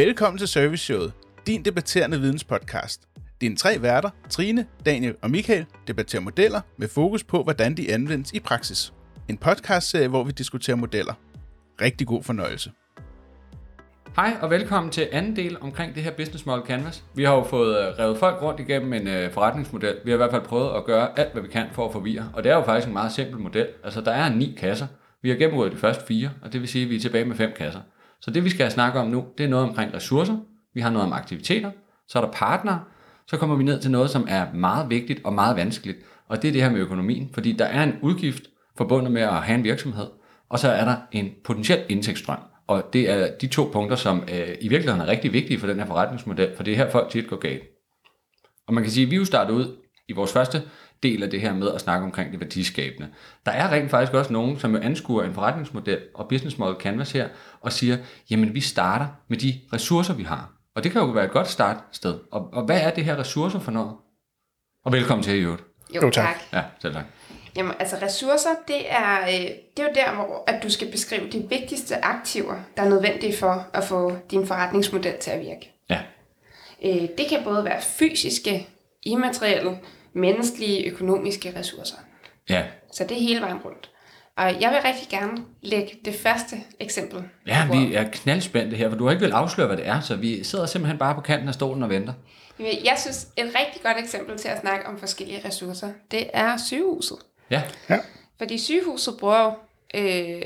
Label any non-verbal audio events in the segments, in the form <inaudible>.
Velkommen til Service Showet, din debatterende videnspodcast. Dine tre værter, Trine, Daniel og Michael, debatterer modeller med fokus på, hvordan de anvendes i praksis. En podcastserie, hvor vi diskuterer modeller. Rigtig god fornøjelse. Hej og velkommen til anden del omkring det her Business Model Canvas. Vi har jo fået øh, revet folk rundt igennem en øh, forretningsmodel. Vi har i hvert fald prøvet at gøre alt, hvad vi kan for at forvirre. Og det er jo faktisk en meget simpel model. Altså der er ni kasser. Vi har gennemgået de første fire, og det vil sige, at vi er tilbage med fem kasser. Så det vi skal snakke om nu, det er noget omkring ressourcer. Vi har noget om aktiviteter. Så er der partnere. Så kommer vi ned til noget, som er meget vigtigt og meget vanskeligt. Og det er det her med økonomien. Fordi der er en udgift forbundet med at have en virksomhed. Og så er der en potentiel indtægtsstrøm. Og det er de to punkter, som øh, i virkeligheden er rigtig vigtige for den her forretningsmodel, for det er her folk tit går galt. Og man kan sige, at vi jo startede ud i vores første del af det her med at snakke omkring det værdiskabende. Der er rent faktisk også nogen, som jo anskuer en forretningsmodel og business model canvas her, og siger, jamen vi starter med de ressourcer, vi har. Og det kan jo være et godt startsted. Og, og hvad er det her ressourcer for noget? Og velkommen til, Jørgen. Jo, jo tak. tak. Ja, selv tak. Jamen, altså ressourcer, det er, øh, det er jo der, hvor at du skal beskrive de vigtigste aktiver, der er nødvendige for at få din forretningsmodel til at virke. Ja. Øh, det kan både være fysiske, immaterielle, menneskelige, økonomiske ressourcer. Ja. Så det er hele vejen rundt. Og jeg vil rigtig gerne lægge det første eksempel. Ja, vi er knaldspændte her, for du har ikke vil afsløre, hvad det er, så vi sidder simpelthen bare på kanten af stolen og venter. Jeg synes, et rigtig godt eksempel til at snakke om forskellige ressourcer, det er sygehuset. Ja. ja. Fordi sygehuset bruger jo øh,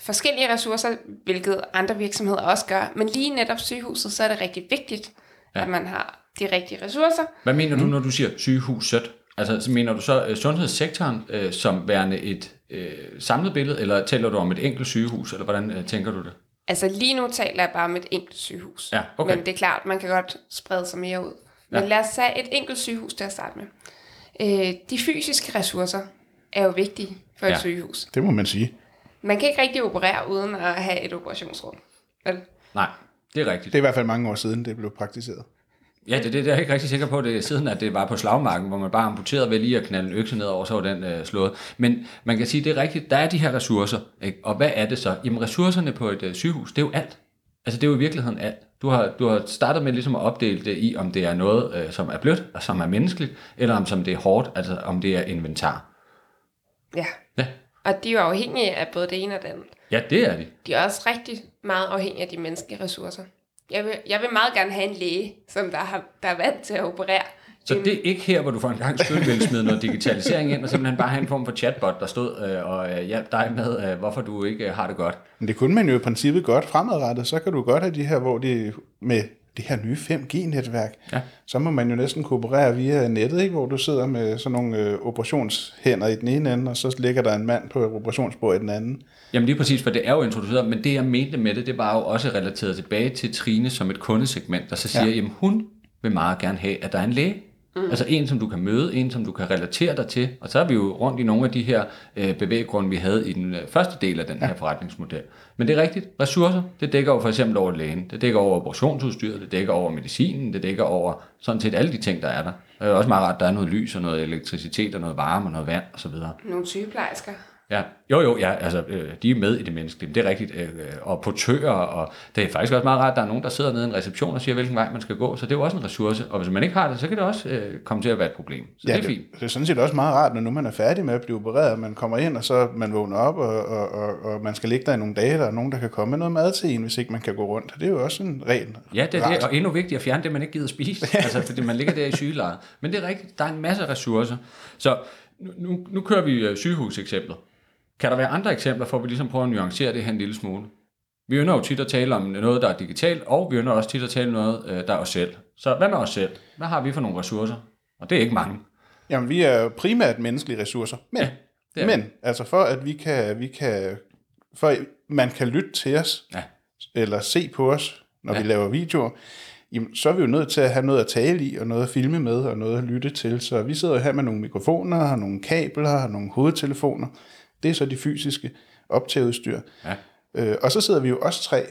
forskellige ressourcer, hvilket andre virksomheder også gør. Men lige netop sygehuset, så er det rigtig vigtigt, ja. at man har de rigtige ressourcer. Hvad mener du, når du siger sygehuset? Altså, så mener du så uh, sundhedssektoren uh, som værende et uh, samlet billede, eller taler du om et enkelt sygehus, eller hvordan uh, tænker du det? Altså lige nu taler jeg bare om et enkelt sygehus. Ja, okay. Men det er klart, man kan godt sprede sig mere ud. Men ja. lad os tage et enkelt sygehus til at starte med. Øh, de fysiske ressourcer er jo vigtige for et ja. sygehus. Det må man sige. Man kan ikke rigtig operere uden at have et operationsrum. Vel? Nej, det er rigtigt. Det er i hvert fald mange år siden, det blev praktiseret. Ja, det, det, det er jeg ikke rigtig sikker på, det er siden, at det var på slagmarken, hvor man bare amputerede ved lige at knalde en økse ned over, så var den øh, slået. Men man kan sige, det er rigtigt, der er de her ressourcer. Ikke? Og hvad er det så? Jamen ressourcerne på et øh, sygehus, det er jo alt. Altså det er jo i virkeligheden alt. Du har, du har startet med ligesom at opdele det i, om det er noget, øh, som er blødt, og som er menneskeligt, eller om som det er hårdt, altså om det er inventar. Ja. Ja. Og de er jo afhængige af både det ene og det andet. Ja, det er de. De er også rigtig meget afhængige af de menneskelige ressourcer. Jeg vil, jeg vil meget gerne have en læge, som der, har, der er vant til at operere. Så det er ikke her, hvor du for en gang skyld vil smide noget digitalisering ind, og simpelthen bare have en form for chatbot, der stod øh, og øh, hjalp dig med, øh, hvorfor du ikke øh, har det godt. Men det kunne man jo i princippet godt fremadrettet. Så kan du godt have de her, hvor de med det her nye 5G-netværk, ja. så må man jo næsten kooperere via nettet, ikke? hvor du sidder med sådan nogle øh, operationshænder i den ene ende, og så ligger der en mand på operationsbordet i den anden. Jamen lige præcis, for det er jo introduceret, men det jeg mente med det, det var jo også relateret tilbage til Trine som et kundesegment, der så siger, ja. jamen hun vil meget gerne have, at der er en læge. Mm. Altså en, som du kan møde, en, som du kan relatere dig til. Og så er vi jo rundt i nogle af de her øh, bevæggrunde, vi havde i den øh, første del af den ja. her forretningsmodel. Men det er rigtigt. Ressourcer, det dækker over for eksempel over lægen. Det dækker over operationsudstyret, det dækker over medicinen, det dækker over sådan set alle de ting, der er der. Det er også meget rart, at der er noget lys og noget elektricitet og noget varme og noget vand osv. Nogle sygeplejersker. Ja, jo jo, ja, altså øh, de er med i det menneskelige, det er rigtigt, øh, og portører, og det er faktisk også meget rart, at der er nogen, der sidder nede i en reception og siger, hvilken vej man skal gå, så det er jo også en ressource, og hvis man ikke har det, så kan det også øh, komme til at være et problem, så ja, det er fint. Det, det er sådan set også meget rart, når nu man er færdig med at blive opereret, man kommer ind, og så man vågner op, og, og, og, og man skal ligge der i nogle dage, der er nogen, der kan komme med noget mad til en, hvis ikke man kan gå rundt, det er jo også en ren Ja, det er det, og endnu vigtigere at fjerne det, man ikke gider spise, <laughs> altså fordi man ligger der i sygelejet, men det er rigtigt, der er en masse ressourcer, så nu, nu kører vi sygehuseksemplet. Kan der være andre eksempler, for at vi ligesom prøver at nuancere det her en lille smule? Vi ønsker jo tit at tale om noget, der er digitalt, og vi ønsker også tit at tale om noget, øh, der er os selv. Så hvad med os selv? Hvad har vi for nogle ressourcer? Og det er ikke mange. Jamen, vi er primært menneskelige ressourcer. Men, ja, men altså for at vi kan, vi kan, for man kan lytte til os, ja. eller se på os, når ja. vi laver videoer, jamen, så er vi jo nødt til at have noget at tale i, og noget at filme med, og noget at lytte til. Så vi sidder her med nogle mikrofoner, har nogle kabler, har nogle hovedtelefoner, det er så de fysiske optageudstyr. Ja. Øh, og så sidder vi jo også tre,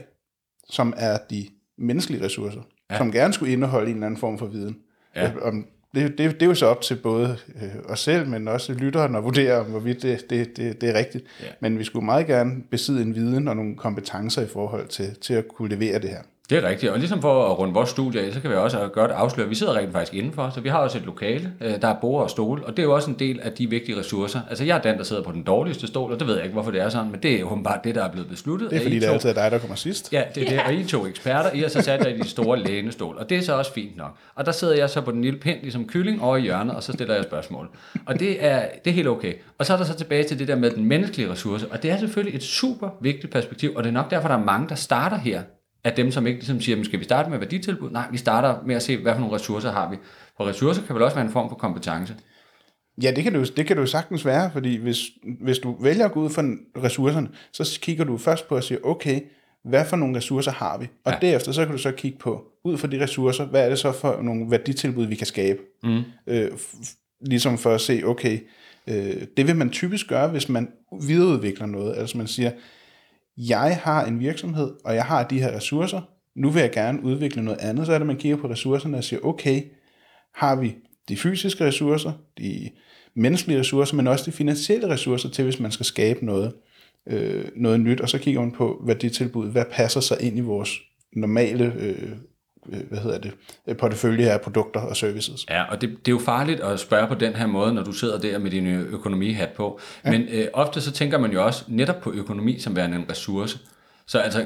som er de menneskelige ressourcer, ja. som gerne skulle indeholde en eller anden form for viden. Ja. Øh, om, det, det, det er jo så op til både øh, os selv, men også lytteren at vurdere, om hvorvidt det, det, det, det er rigtigt. Ja. Men vi skulle meget gerne besidde en viden og nogle kompetencer i forhold til, til at kunne levere det her. Det er rigtigt, og ligesom for at runde vores studie af, så kan vi også godt afsløre, at vi sidder rent faktisk indenfor, så vi har også et lokale, øh, der er bord og stole, og det er jo også en del af de vigtige ressourcer. Altså jeg er den, der sidder på den dårligste stol, og det ved jeg ikke, hvorfor det er sådan, men det er jo bare det, der er blevet besluttet. Det er fordi, det er altid dig, der kommer sidst. Ja, det er det, og I to eksperter, I har så sat der i de store lænestol, og det er så også fint nok. Og der sidder jeg så på den lille pind, ligesom kylling over i hjørnet, og så stiller jeg spørgsmål. Og det er, det er helt okay. Og så er der så tilbage til det der med den menneskelige ressource, og det er selvfølgelig et super vigtigt perspektiv, og det er nok derfor, der er mange, der starter her af dem, som ikke ligesom siger, skal vi starte med værditilbud? Nej, vi starter med at se, hvad for nogle ressourcer har vi. For ressourcer kan vel også være en form for kompetence. Ja, det kan du, det kan du sagtens være, fordi hvis, hvis du vælger at gå ud fra ressourcerne, så kigger du først på at sige, okay, hvad for nogle ressourcer har vi? Og ja. derefter så kan du så kigge på, ud fra de ressourcer, hvad er det så for nogle værditilbud, vi kan skabe? Mm. Øh, ligesom for at se, okay, øh, det vil man typisk gøre, hvis man videreudvikler noget. Altså man siger, jeg har en virksomhed, og jeg har de her ressourcer, nu vil jeg gerne udvikle noget andet, så er det, man kigger på ressourcerne og siger, okay, har vi de fysiske ressourcer, de menneskelige ressourcer, men også de finansielle ressourcer til, hvis man skal skabe noget, øh, noget nyt, og så kigger man på, hvad det tilbud, hvad passer sig ind i vores normale Øh, hvad hedder det, øh, portefølje af produkter og services. Ja, og det, det er jo farligt at spørge på den her måde, når du sidder der med din økonomihat på. Ja. Men øh, ofte så tænker man jo også netop på økonomi som værende en ressource. Så altså,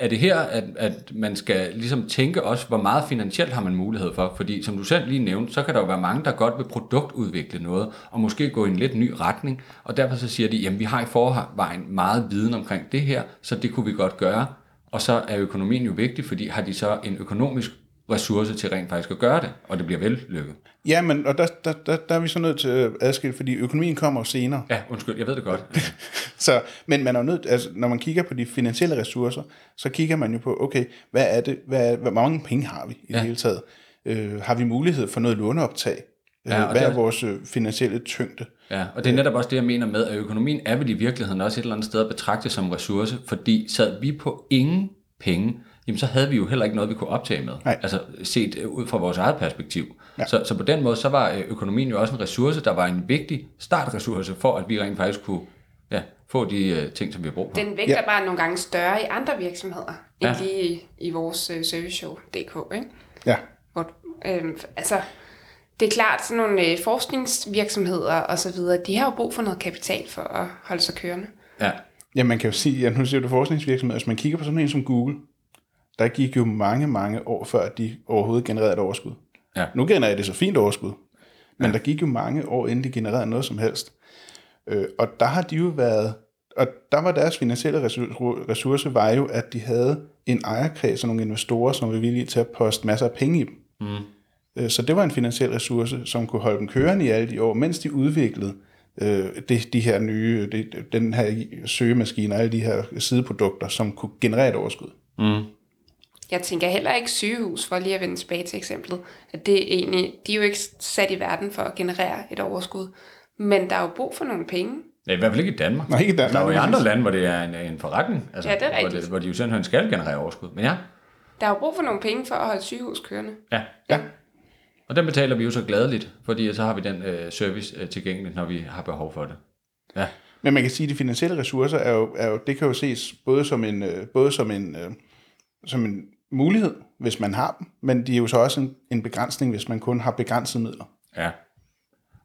er det her, at, at man skal ligesom tænke også, hvor meget finansielt har man mulighed for? Fordi som du selv lige nævnte, så kan der jo være mange, der godt vil produktudvikle noget, og måske gå i en lidt ny retning, og derfor så siger de, jamen vi har i forvejen meget viden omkring det her, så det kunne vi godt gøre. Og så er økonomien jo vigtig, fordi har de så en økonomisk ressource til rent faktisk at gøre det, og det bliver vellykket. Ja, men og der, der, der, der er vi så nødt til at adskille, fordi økonomien kommer senere. Ja, undskyld, jeg ved det godt. <laughs> så, men man er nødt, altså, når man kigger på de finansielle ressourcer, så kigger man jo på, okay, hvad er det, hvad er, hvor mange penge har vi i ja. det hele taget? Øh, har vi mulighed for noget låneoptag? Ja, og hvad er vores øh, finansielle tyngde? Ja, og det er netop også det, jeg mener med, at økonomien er vel i virkeligheden også et eller andet sted at betragte som ressource, fordi sad vi på ingen penge, jamen så havde vi jo heller ikke noget, vi kunne optage med. Nej. Altså set øh, ud fra vores eget perspektiv. Ja. Så, så på den måde, så var øh, økonomien jo også en ressource, der var en vigtig startressource for, at vi rent faktisk kunne ja, få de uh, ting, som vi har brug for. Den vægt er ja. bare nogle gange større i andre virksomheder, end ja. lige i, i vores uh, serviceshow.dk, ikke? Ja. Hvor, øh, altså, det er klart, sådan nogle øh, forskningsvirksomheder og så videre, de har jo brug for noget kapital for at holde sig kørende. Ja. Ja, man kan jo sige, at nu siger du forskningsvirksomheder, hvis man kigger på sådan en som Google, der gik jo mange, mange år før, de overhovedet genererede et overskud. Ja. Nu genererer det så fint overskud, men ja. der gik jo mange år, inden de genererede noget som helst. Øh, og der har de jo været, og der var deres finansielle ressource, var jo, at de havde en ejerkreds og nogle investorer, som var villige til at poste masser af penge i dem. Mm. Øh, så det var en finansiel ressource, som kunne holde dem kørende i alle de år, mens de udviklede øh, de, de her nye, de, den her søgemaskine og alle de her sideprodukter, som kunne generere et overskud. Mm. Jeg tænker heller ikke sygehus, for lige at vende tilbage til eksemplet, at det er egentlig, de er jo ikke sat i verden for at generere et overskud, men der er jo brug for nogle penge. Ja, i hvert fald ikke i Danmark. Nej, ikke i Danmark. Der er jo i andre lande, hvor det er en, en forretning, altså, ja, det er rigtigt. hvor, det, hvor de jo simpelthen skal generere overskud. Men ja. Der er jo brug for nogle penge for at holde sygehus kørende. Ja. ja. Og den betaler vi jo så gladeligt, fordi så har vi den øh, service øh, tilgængelig, når vi har behov for det. Ja. Men man kan sige, at de finansielle ressourcer er jo, er jo det kan jo ses både som en, øh, både som en, øh, som en mulighed, hvis man har dem, men de er jo så også en, en begrænsning, hvis man kun har begrænsede midler. Ja.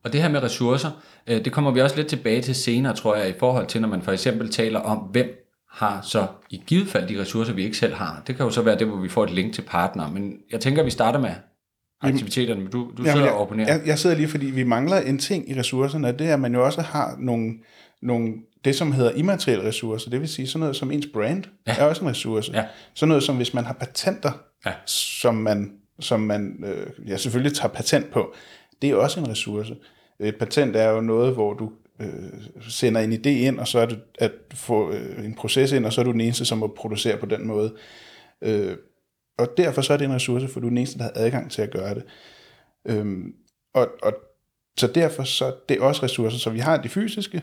Og det her med ressourcer, øh, det kommer vi også lidt tilbage til senere, tror jeg, i forhold til, når man for eksempel taler om, hvem har så i givet fald de ressourcer, vi ikke selv har. Det kan jo så være det, hvor vi får et link til partner. Men jeg tænker, at vi starter med aktiviteterne, men du, du Jamen, sidder jeg, og opponerer. Jeg, jeg sidder lige, fordi vi mangler en ting i ressourcerne, og det er, at man jo også har nogle, nogle det, som hedder immaterielle ressourcer, det vil sige sådan noget som ens brand, ja. er også en ressource. Ja. Sådan noget som, hvis man har patenter, ja. som man, som man øh, ja, selvfølgelig tager patent på, det er også en ressource. Et patent er jo noget, hvor du øh, sender en idé ind, og så er det at få øh, en proces ind, og så er du den eneste, som må producere på den måde. Øh, og derfor så er det en ressource, for du er den eneste, der har adgang til at gøre det. Øhm, og, og så derfor så det er også ressourcer. Så vi har de fysiske,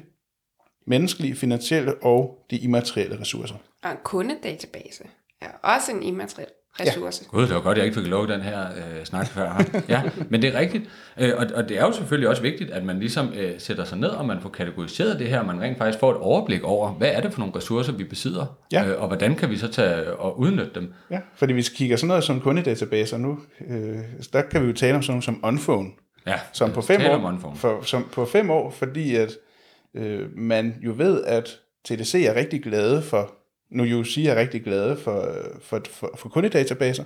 menneskelige, finansielle og de immaterielle ressourcer. Og en kundedatabase er også en immateriel ressource. Ja. Gud, det var godt, jeg ikke fik lov den her øh, snak før. Ja, men det er rigtigt. Øh, og, og det er jo selvfølgelig også vigtigt, at man ligesom øh, sætter sig ned, og man får kategoriseret det her, og man rent faktisk får et overblik over, hvad er det for nogle ressourcer, vi besidder, Ja. øh, og hvordan kan vi så tage og udnytte dem. Ja, fordi hvis vi kigger sådan noget som kundedatabaser nu, øh, der kan vi jo tale om sådan noget som OnPhone, Ja, som på fem år, for, som på fem år, fordi at øh, man jo ved, at TDC er rigtig glade for, nu UC er rigtig glade for, for, for, for kundedatabaser,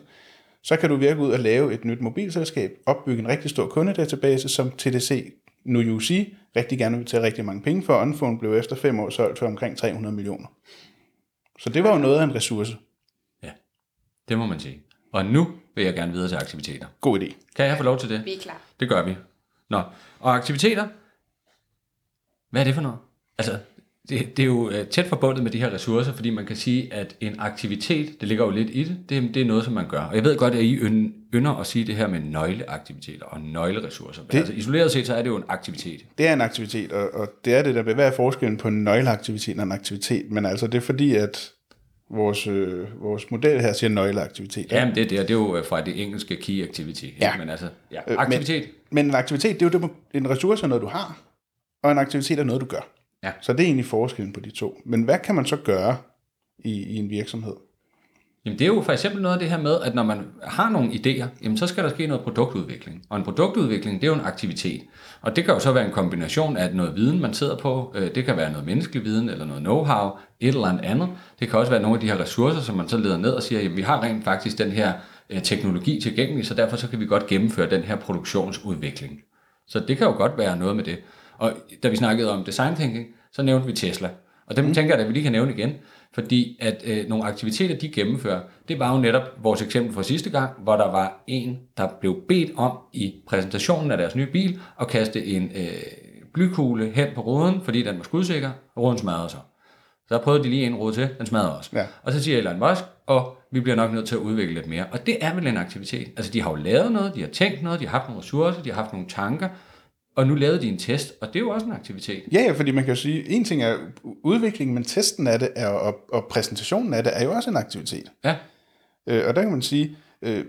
så kan du virke ud og lave et nyt mobilselskab, opbygge en rigtig stor kundedatabase, som TDC, nu UC, rigtig gerne vil tage rigtig mange penge for. OnPhone blev efter fem år solgt for omkring 300 millioner. Så det var jo noget af en ressource. Ja, det må man sige. Og nu vil jeg gerne videre til aktiviteter. God idé. Kan jeg få lov til det? Vi er klar. Det gør vi. Nå, og aktiviteter, hvad er det for noget? Altså, det, det er jo øh, tæt forbundet med de her ressourcer, fordi man kan sige, at en aktivitet, det ligger jo lidt i det, det, det er noget, som man gør. Og jeg ved godt, at I ynd- ynder at sige det her med nøgleaktiviteter og nøgleressourcer. Det, altså isoleret set, så er det jo en aktivitet. Det er en aktivitet, og, og det er det, der vil være forskellen på en nøgleaktivitet og en aktivitet. Men altså, det er fordi, at vores, øh, vores model her siger nøgleaktivitet. Jamen, det, er det, og det er jo øh, fra det engelske key activity. ikke? Ja. Men altså, ja, Øh, aktivitet. Men, men en aktivitet, det er jo det, en ressource er noget, du har, og en aktivitet er noget, du gør. Ja. Så det er egentlig forskellen på de to. Men hvad kan man så gøre i, i en virksomhed? Jamen det er jo for eksempel noget af det her med, at når man har nogle idéer, jamen så skal der ske noget produktudvikling. Og en produktudvikling, det er jo en aktivitet. Og det kan jo så være en kombination af noget viden, man sidder på. Øh, Det kan være noget menneskelig viden eller noget know-how, et eller andet. Det kan også være nogle af de her ressourcer, som man så leder ned og siger, at vi har rent faktisk den her øh, teknologi tilgængelig, så derfor så kan vi godt gennemføre den her produktionsudvikling. Så det kan jo godt være noget med det. Og da vi snakkede om design thinking, så nævnte vi Tesla. Og dem mm. tænker jeg, at vi lige kan nævne igen. Fordi at øh, nogle aktiviteter, de gennemfører, det var jo netop vores eksempel fra sidste gang, hvor der var en, der blev bedt om i præsentationen af deres nye bil at kaste en øh, blykugle hen på ruden, fordi den var skudsikker, og ruden smadrede sig. Så prøvede de lige en rode til, den smadrede også. Ja. Og så siger Elon Musk, og vi bliver nok nødt til at udvikle lidt mere. Og det er vel en aktivitet. Altså de har jo lavet noget, de har tænkt noget, de har haft nogle ressourcer, de har haft nogle tanker, og nu lavede de en test, og det er jo også en aktivitet. Ja, ja, fordi man kan jo sige, en ting er udviklingen, men testen af det er, og, og præsentationen af det er jo også en aktivitet. Ja, Øh, og der kan man sige, øh,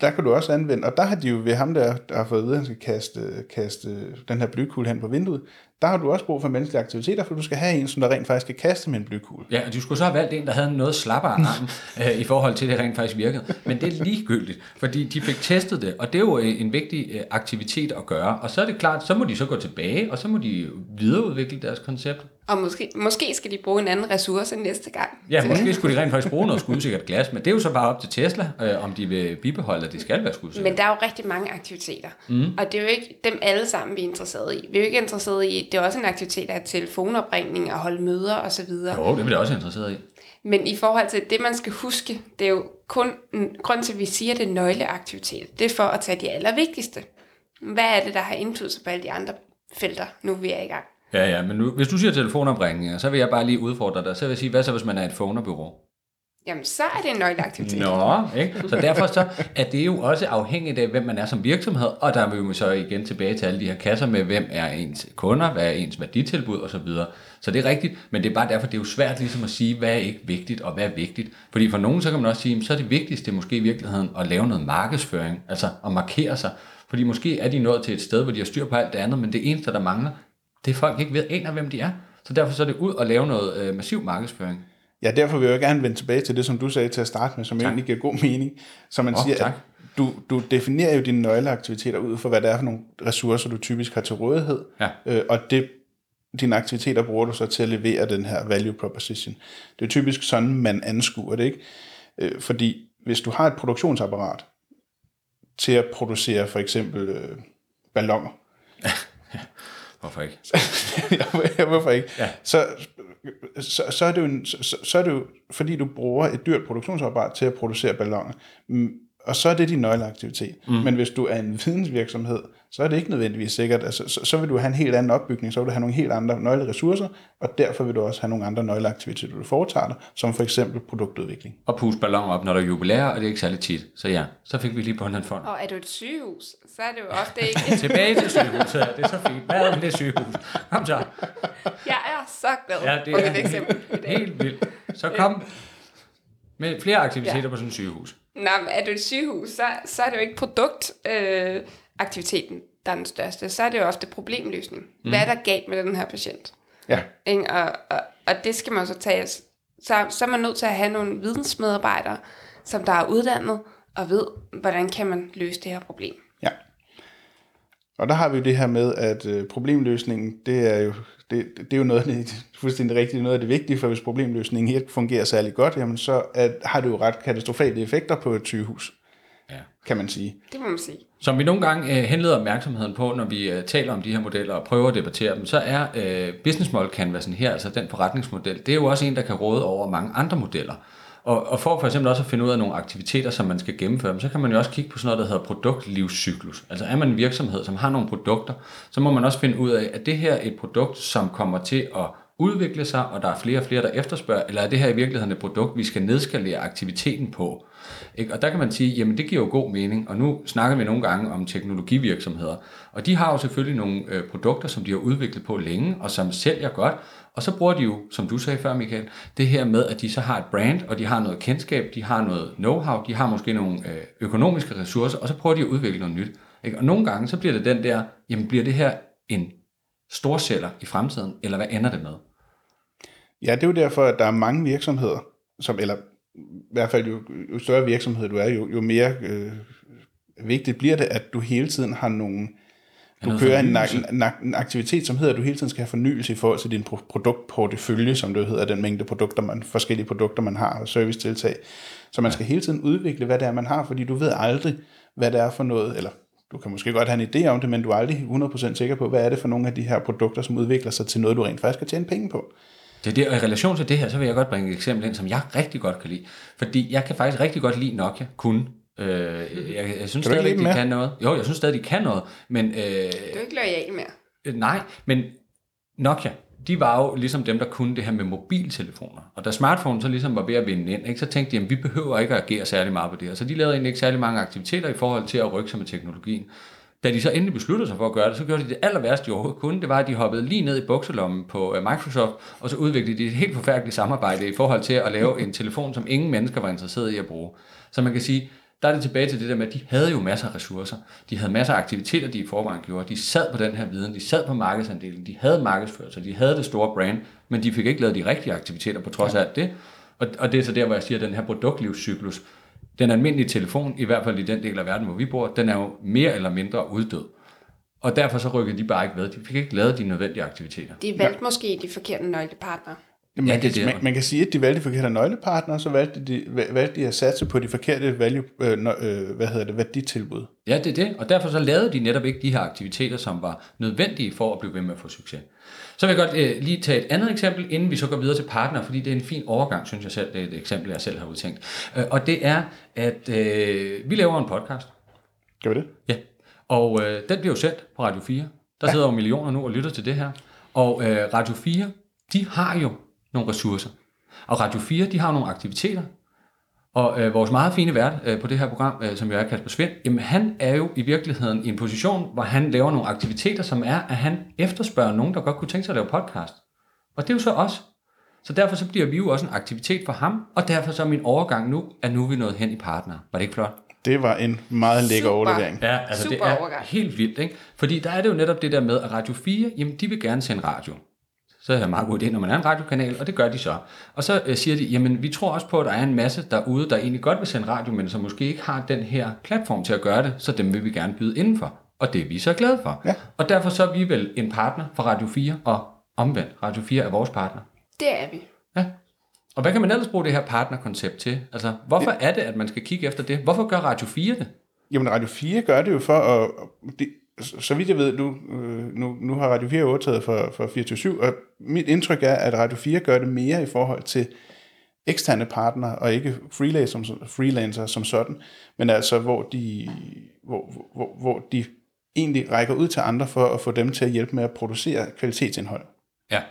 der kan du også anvende, og der har de jo ved ham, der, der har fået at vide, at han skal kaste, kaste den her blykugle hen på vinduet, der har du også brug for menneskelige aktiviteter, for du skal have en, som der rent faktisk kan kaste med en blykugle. Ja, og de skulle så have valgt en, der havde noget slappere <laughs> arm øh, i forhold til, at det rent faktisk virkede. Men det er ligegyldigt, fordi de fik testet det, og det er jo øh, en vigtig øh, aktivitet at gøre. Og så er det klart, så må de så gå tilbage, og så må de videreudvikle deres koncept. Og måske, måske skal de bruge en anden ressource næste gang. Ja, måske skulle de rent faktisk bruge noget skudsikkert glas, men det er jo så bare op til Tesla, øh, om de vil bibeholde, at det skal være skudsikkert. Men der er jo rigtig mange aktiviteter, mm. og det er jo ikke dem alle sammen, vi er interesseret i. Vi er jo ikke interesseret i, det er også en aktivitet af telefonopringning og holde møder osv. Jo, det vil jeg også interesseret i. Men i forhold til det, man skal huske, det er jo kun, grund til, at vi siger, at det er nøgleaktivitet. Det er for at tage de allervigtigste. Hvad er det, der har indflydelse på alle de andre felter, nu vi er i gang? Ja, ja, men nu, hvis du siger telefonopringninger, så vil jeg bare lige udfordre dig. Så vil jeg sige, hvad så, hvis man er et phonerbyrå? Jamen, så er det en nøgleaktivitet. Nå, ikke? Så derfor så er det jo også afhængigt af, hvem man er som virksomhed, og der vil vi så igen tilbage til alle de her kasser med, hvem er ens kunder, hvad er ens værditilbud osv. Så, så det er rigtigt, men det er bare derfor, det er jo svært ligesom at sige, hvad er ikke vigtigt, og hvad er vigtigt. Fordi for nogen, så kan man også sige, så er det vigtigste måske i virkeligheden at lave noget markedsføring, altså at markere sig. Fordi måske er de nået til et sted, hvor de har styr på alt det andet, men det eneste, der mangler, det er folk ikke ved, aner, hvem de er. Så derfor så er det ud og lave noget øh, massiv markedsføring. Ja, derfor vil jeg jo gerne vende tilbage til det, som du sagde til at starte med, som Tak. egentlig giver god mening. Så man Åh, siger, tak. at du, du definerer jo dine nøgleaktiviteter ud for, hvad det er for nogle ressourcer, du typisk har til rådighed. Ja. Øh, og det, dine aktiviteter bruger du så til at levere den her value proposition. Det er typisk sådan, man anskuer det, ikke? Øh, fordi hvis du har et produktionsapparat til at producere for eksempel øh, ballonger, Hvorfor ikke? <laughs> Ja, Hvorfor ikke? Ja. Så, så, så, er det jo en, så, så er det jo, fordi du bruger et dyrt produktionsapparat til at producere balloner. Mm, Og så er det din nøgleaktivitet. Mm. Men hvis du er en vidensvirksomhed, så er det ikke nødvendigvis sikkert. Altså, så, så vil du have en helt anden opbygning, så vil du have nogle helt andre nøgleressourcer, og derfor vil du også have nogle andre nøgleaktiviteter, du foretager dig, som for eksempel produktudvikling. Og puste balloner op, når der er jubilæer, og det er ikke særlig tit. Så ja, så fik vi lige på en fond. Og er du et sygehus, så er det jo ofte ikke... <laughs> Tilbage til sygehuset, det er så fint. Hvad er det med det sygehus? Kom så. Jeg er så glad Ja, det for er mit eksempel dag. helt vildt. Så kom med flere aktiviteter ja. på sådan et sygehus. Nej, men er du et sygehus, så, så er det jo ikke produktaktiviteten, øh, der er den største. Så er det jo ofte problemløsning. Mm. Hvad er der galt med den her patient? Ja. Ikke? Og, og, og det skal man så tage. Så, så er man nødt til at have nogle vidensmedarbejdere, som der er uddannet og ved, hvordan kan man løse det her problem. Ja. Og der har vi jo det her med, at øh, problemløsningen, det er jo det, det er jo noget, det er fuldstændig rigtigt, noget af det vigtige, for hvis problemløsningen ikke fungerer særlig godt, jamen så at, har det jo ret katastrofale effekter på et sygehus, ja. kan man sige. Det må man sige. Som vi nogle gange øh, henleder opmærksomheden på, når vi øh, taler om de her modeller og prøver at debattere dem, så er øh, business model canvasen her, altså den forretningsmodel, det er jo også en, der kan råde over mange andre modeller. Og, og for for eksempel også at finde ud af nogle aktiviteter, som man skal gennemføre, så kan man jo også kigge på sådan noget, der hedder produktlivscyklus. Altså er man en virksomhed, som har nogle produkter, så må man også finde ud af, at det her er et produkt, som kommer til at udvikle sig, og der er flere og flere, der efterspørger, eller er det her i virkeligheden et produkt, vi skal nedskalere aktiviteten på? Ikke? Og der kan man sige, jamen det giver jo god mening, og nu snakker vi nogle gange om teknologivirksomheder, og de har jo selvfølgelig nogle øh, produkter, som de har udviklet på længe, og som sælger godt, og så bruger de jo, som du sagde før Michael, det her med, at de så har et brand, og de har noget kendskab, de har noget know-how, de har måske nogle øh, økonomiske ressourcer, og så prøver de at udvikle noget nyt. Ikke? Og nogle gange, så bliver det den der, jamen bliver det her en storsælger i fremtiden, eller hvad ender det med? Ja, det er jo derfor, at der er mange virksomheder, som, eller i hvert fald jo, jo større virksomhed du er, jo, jo mere øh, vigtigt bliver det, at du hele tiden har nogle du kører en, en, en aktivitet, som hedder, at du hele tiden skal have fornyelse i forhold til din produktportefølje, som det hedder, den mængde produkter, man, forskellige produkter, man har, og servicetiltag. Så man skal hele tiden udvikle, hvad det er, man har, fordi du ved aldrig, hvad det er for noget, eller du kan måske godt have en idé om det, men du er aldrig 100% sikker på, hvad er det for nogle af de her produkter, som udvikler sig til noget, du rent faktisk kan tjene penge på. Det er det, og i relation til det her, så vil jeg godt bringe et eksempel ind, som jeg rigtig godt kan lide. Fordi jeg kan faktisk rigtig godt lide Nokia, kun. Øh, jeg, jeg synes stadig, de kan noget. Jo, jeg synes stadig, de kan noget. Men, øh, du er ikke lojal mere. Øh, nej, men Nokia, de var jo ligesom dem, der kunne det her med mobiltelefoner. Og da smartphone så ligesom var ved at vinde ind, ikke, så tænkte de, at vi behøver ikke at agere særlig meget på det her. Så de lavede egentlig ikke særlig mange aktiviteter i forhold til at rykke sig med teknologien. Da de så endelig besluttede sig for at gøre det, så gjorde de det aller værste, de overhovedet kunne. Det var, at de hoppede lige ned i bukselommen på øh, Microsoft, og så udviklede de et helt forfærdeligt samarbejde i forhold til at lave en telefon, som ingen mennesker var interesseret i at bruge. Så man kan sige, der er det tilbage til det der med, at de havde jo masser af ressourcer. De havde masser af aktiviteter, de i forvejen gjorde. De sad på den her viden, de sad på markedsandelen, de havde markedsførelse, de havde det store brand, men de fik ikke lavet de rigtige aktiviteter på trods af alt det. Og, og det er så der, hvor jeg siger, at den her produktlivscyklus, den almindelige telefon, i hvert fald i den del af verden, hvor vi bor, den er jo mere eller mindre uddød. Og derfor så rykkede de bare ikke ved. De fik ikke lavet de nødvendige aktiviteter. De valgte ja. måske de forkerte nøglepartnere. Man, ja, det, kan, man, man kan sige, at de valgte de forkerte nøglepartnere, så valgte de, valgte de at satse på de forkerte value, øh, øh, hvad hedder det, værditilbud. Ja, det er det, og derfor så lavede de netop ikke de her aktiviteter, som var nødvendige for at blive ved med at få succes. Så vil jeg godt øh, lige tage et andet eksempel, inden vi så går videre til partner, fordi det er en fin overgang, synes jeg selv. Det er et eksempel, jeg selv har udtænkt. Øh, og det er, at øh, vi laver en podcast. Gør vi det? Ja, og øh, den bliver jo sendt på Radio 4. Der ja. sidder jo millioner nu og lytter til det her. Og øh, Radio 4, de har jo nogle ressourcer. Og Radio 4, de har nogle aktiviteter. Og øh, vores meget fine vært øh, på det her program, øh, som jo er Kasper Svend, jamen han er jo i virkeligheden i en position, hvor han laver nogle aktiviteter, som er, at han efterspørger nogen, der godt kunne tænke sig at lave podcast. Og det er jo så os. Så derfor så bliver vi jo også en aktivitet for ham, og derfor så er min overgang nu, at nu er vi nået hen i partner. Var det ikke flot? Det var en meget lækker overlevering. Ja, altså Super det er overgang. helt vildt, ikke? Fordi der er det jo netop det der med, at Radio 4, jamen de vil gerne sende radio så er det meget god idé, når man er en radiokanal, og det gør de så. Og så øh, siger de, jamen vi tror også på, at der er en masse derude, der egentlig godt vil sende radio, men som måske ikke har den her platform til at gøre det, så dem vil vi gerne byde indenfor. Og det er vi så glade for. Ja. Og derfor så er vi vel en partner for Radio 4, og omvendt, Radio 4 er vores partner. Det er vi. Ja. Og hvad kan man ellers bruge det her partnerkoncept til? Altså, hvorfor er det, at man skal kigge efter det? Hvorfor gør Radio 4 det? Jamen, Radio 4 gør det jo for at... Det, så vidt jeg ved, nu, øh, nu, nu har Radio 4 overtaget for, for 24 og mit indtryk er, at Radio 4 gør det mere i forhold til eksterne partnere, og ikke freelancer som, freelancer som sådan, men altså hvor de, hvor, hvor, hvor de egentlig rækker ud til andre for at få dem til at hjælpe med at producere kvalitetsindhold. Ja.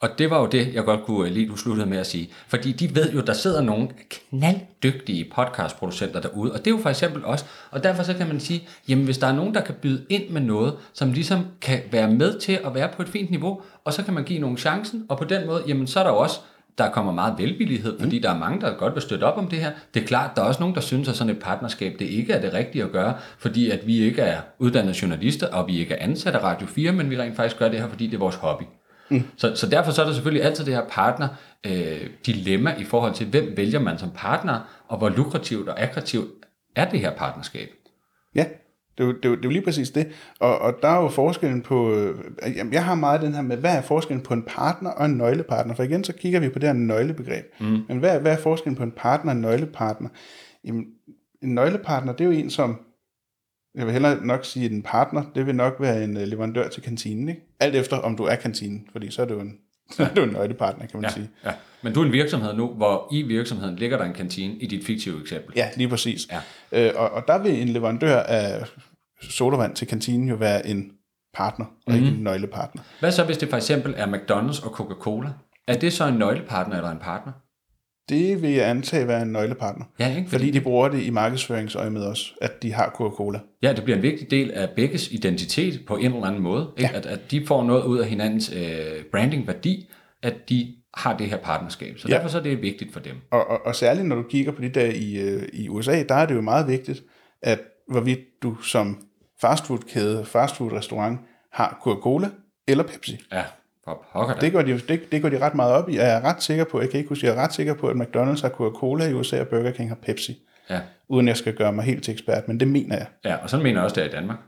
Og det var jo det, jeg godt kunne lide, du sluttede med at sige. Fordi de ved jo, der sidder nogle knalddygtige podcastproducenter derude, og det er jo for eksempel os. Og derfor så kan man sige, jamen hvis der er nogen, der kan byde ind med noget, som ligesom kan være med til at være på et fint niveau, og så kan man give nogen chancen, og på den måde, jamen så er der jo også Der kommer meget velvillighed, fordi mm. der er mange, der godt vil støtte op om det her. Det er klart, der er også nogen, der synes, at sådan et partnerskab, det ikke er det rigtige at gøre, fordi at vi ikke er uddannede journalister, og vi ikke er ansat af Radio 4, men vi rent faktisk gør det her, fordi det er vores hobby. Mm. Så, så derfor så er der selvfølgelig altid det her partner øh, dilemma i forhold til, hvem vælger man som partner, og hvor lukrativt og attraktivt er det her partnerskab. Ja, det er, jo, det, er jo, det er jo lige præcis det. Og, og der er jo forskellen på... Øh, jeg har meget den her med, hvad er forskellen på en partner og en nøglepartner? For igen, så kigger vi på det her nøglebegreb. Mm. Men hvad, hvad er forskellen på en partner og en nøglepartner? Jamen, en nøglepartner, det er jo en, som... Jeg vil hellere nok sige, at en partner, det vil nok være en øh, leverandør til kantinen. Ikke? Alt efter, om du er kantinen, fordi så er du en, <laughs> så er du en nøglepartner, kan man ja, sige. Ja. Men du er en virksomhed nu, hvor i virksomheden ligger der en kantine i dit fiktive eksempel. Ja, lige præcis. Ja. Øh, og, og der vil en leverandør af sodavand til kantinen jo være en partner, og mm-hmm. ikke en nøglepartner. Hvad så, hvis det for eksempel er McDonald's og Coca-Cola? Er det så en nøglepartner eller en partner? Det vil jeg antage være en nøglepartner. Ja, ikke? Fordi, fordi de bruger det i markedsføringsøje med os, at de har Coca-Cola. Ja, det bliver en vigtig del af begges identitet på en eller anden måde. Ikke? Ja. At, at de får noget ud af hinandens øh, branding-værdi, at de har det her partnerskab. Så ja. derfor så er det vigtigt for dem. Og, og, og særligt når du kigger på det der i, øh, i USA, der er det jo meget vigtigt, at hvorvidt du som fastfoodkæde, fastfood-restaurant har Coca-Cola eller Pepsi. Ja, det. Går de, det, det går de ret meget op i, jeg er ret sikker på, jeg kan ikke huske, jeg er ret sikker på, at McDonald's har Coca-Cola i USA, og Burger King har Pepsi. Ja. Uden jeg skal gøre mig helt til ekspert, men det mener jeg. Ja, og sådan mener jeg også, det er i Danmark.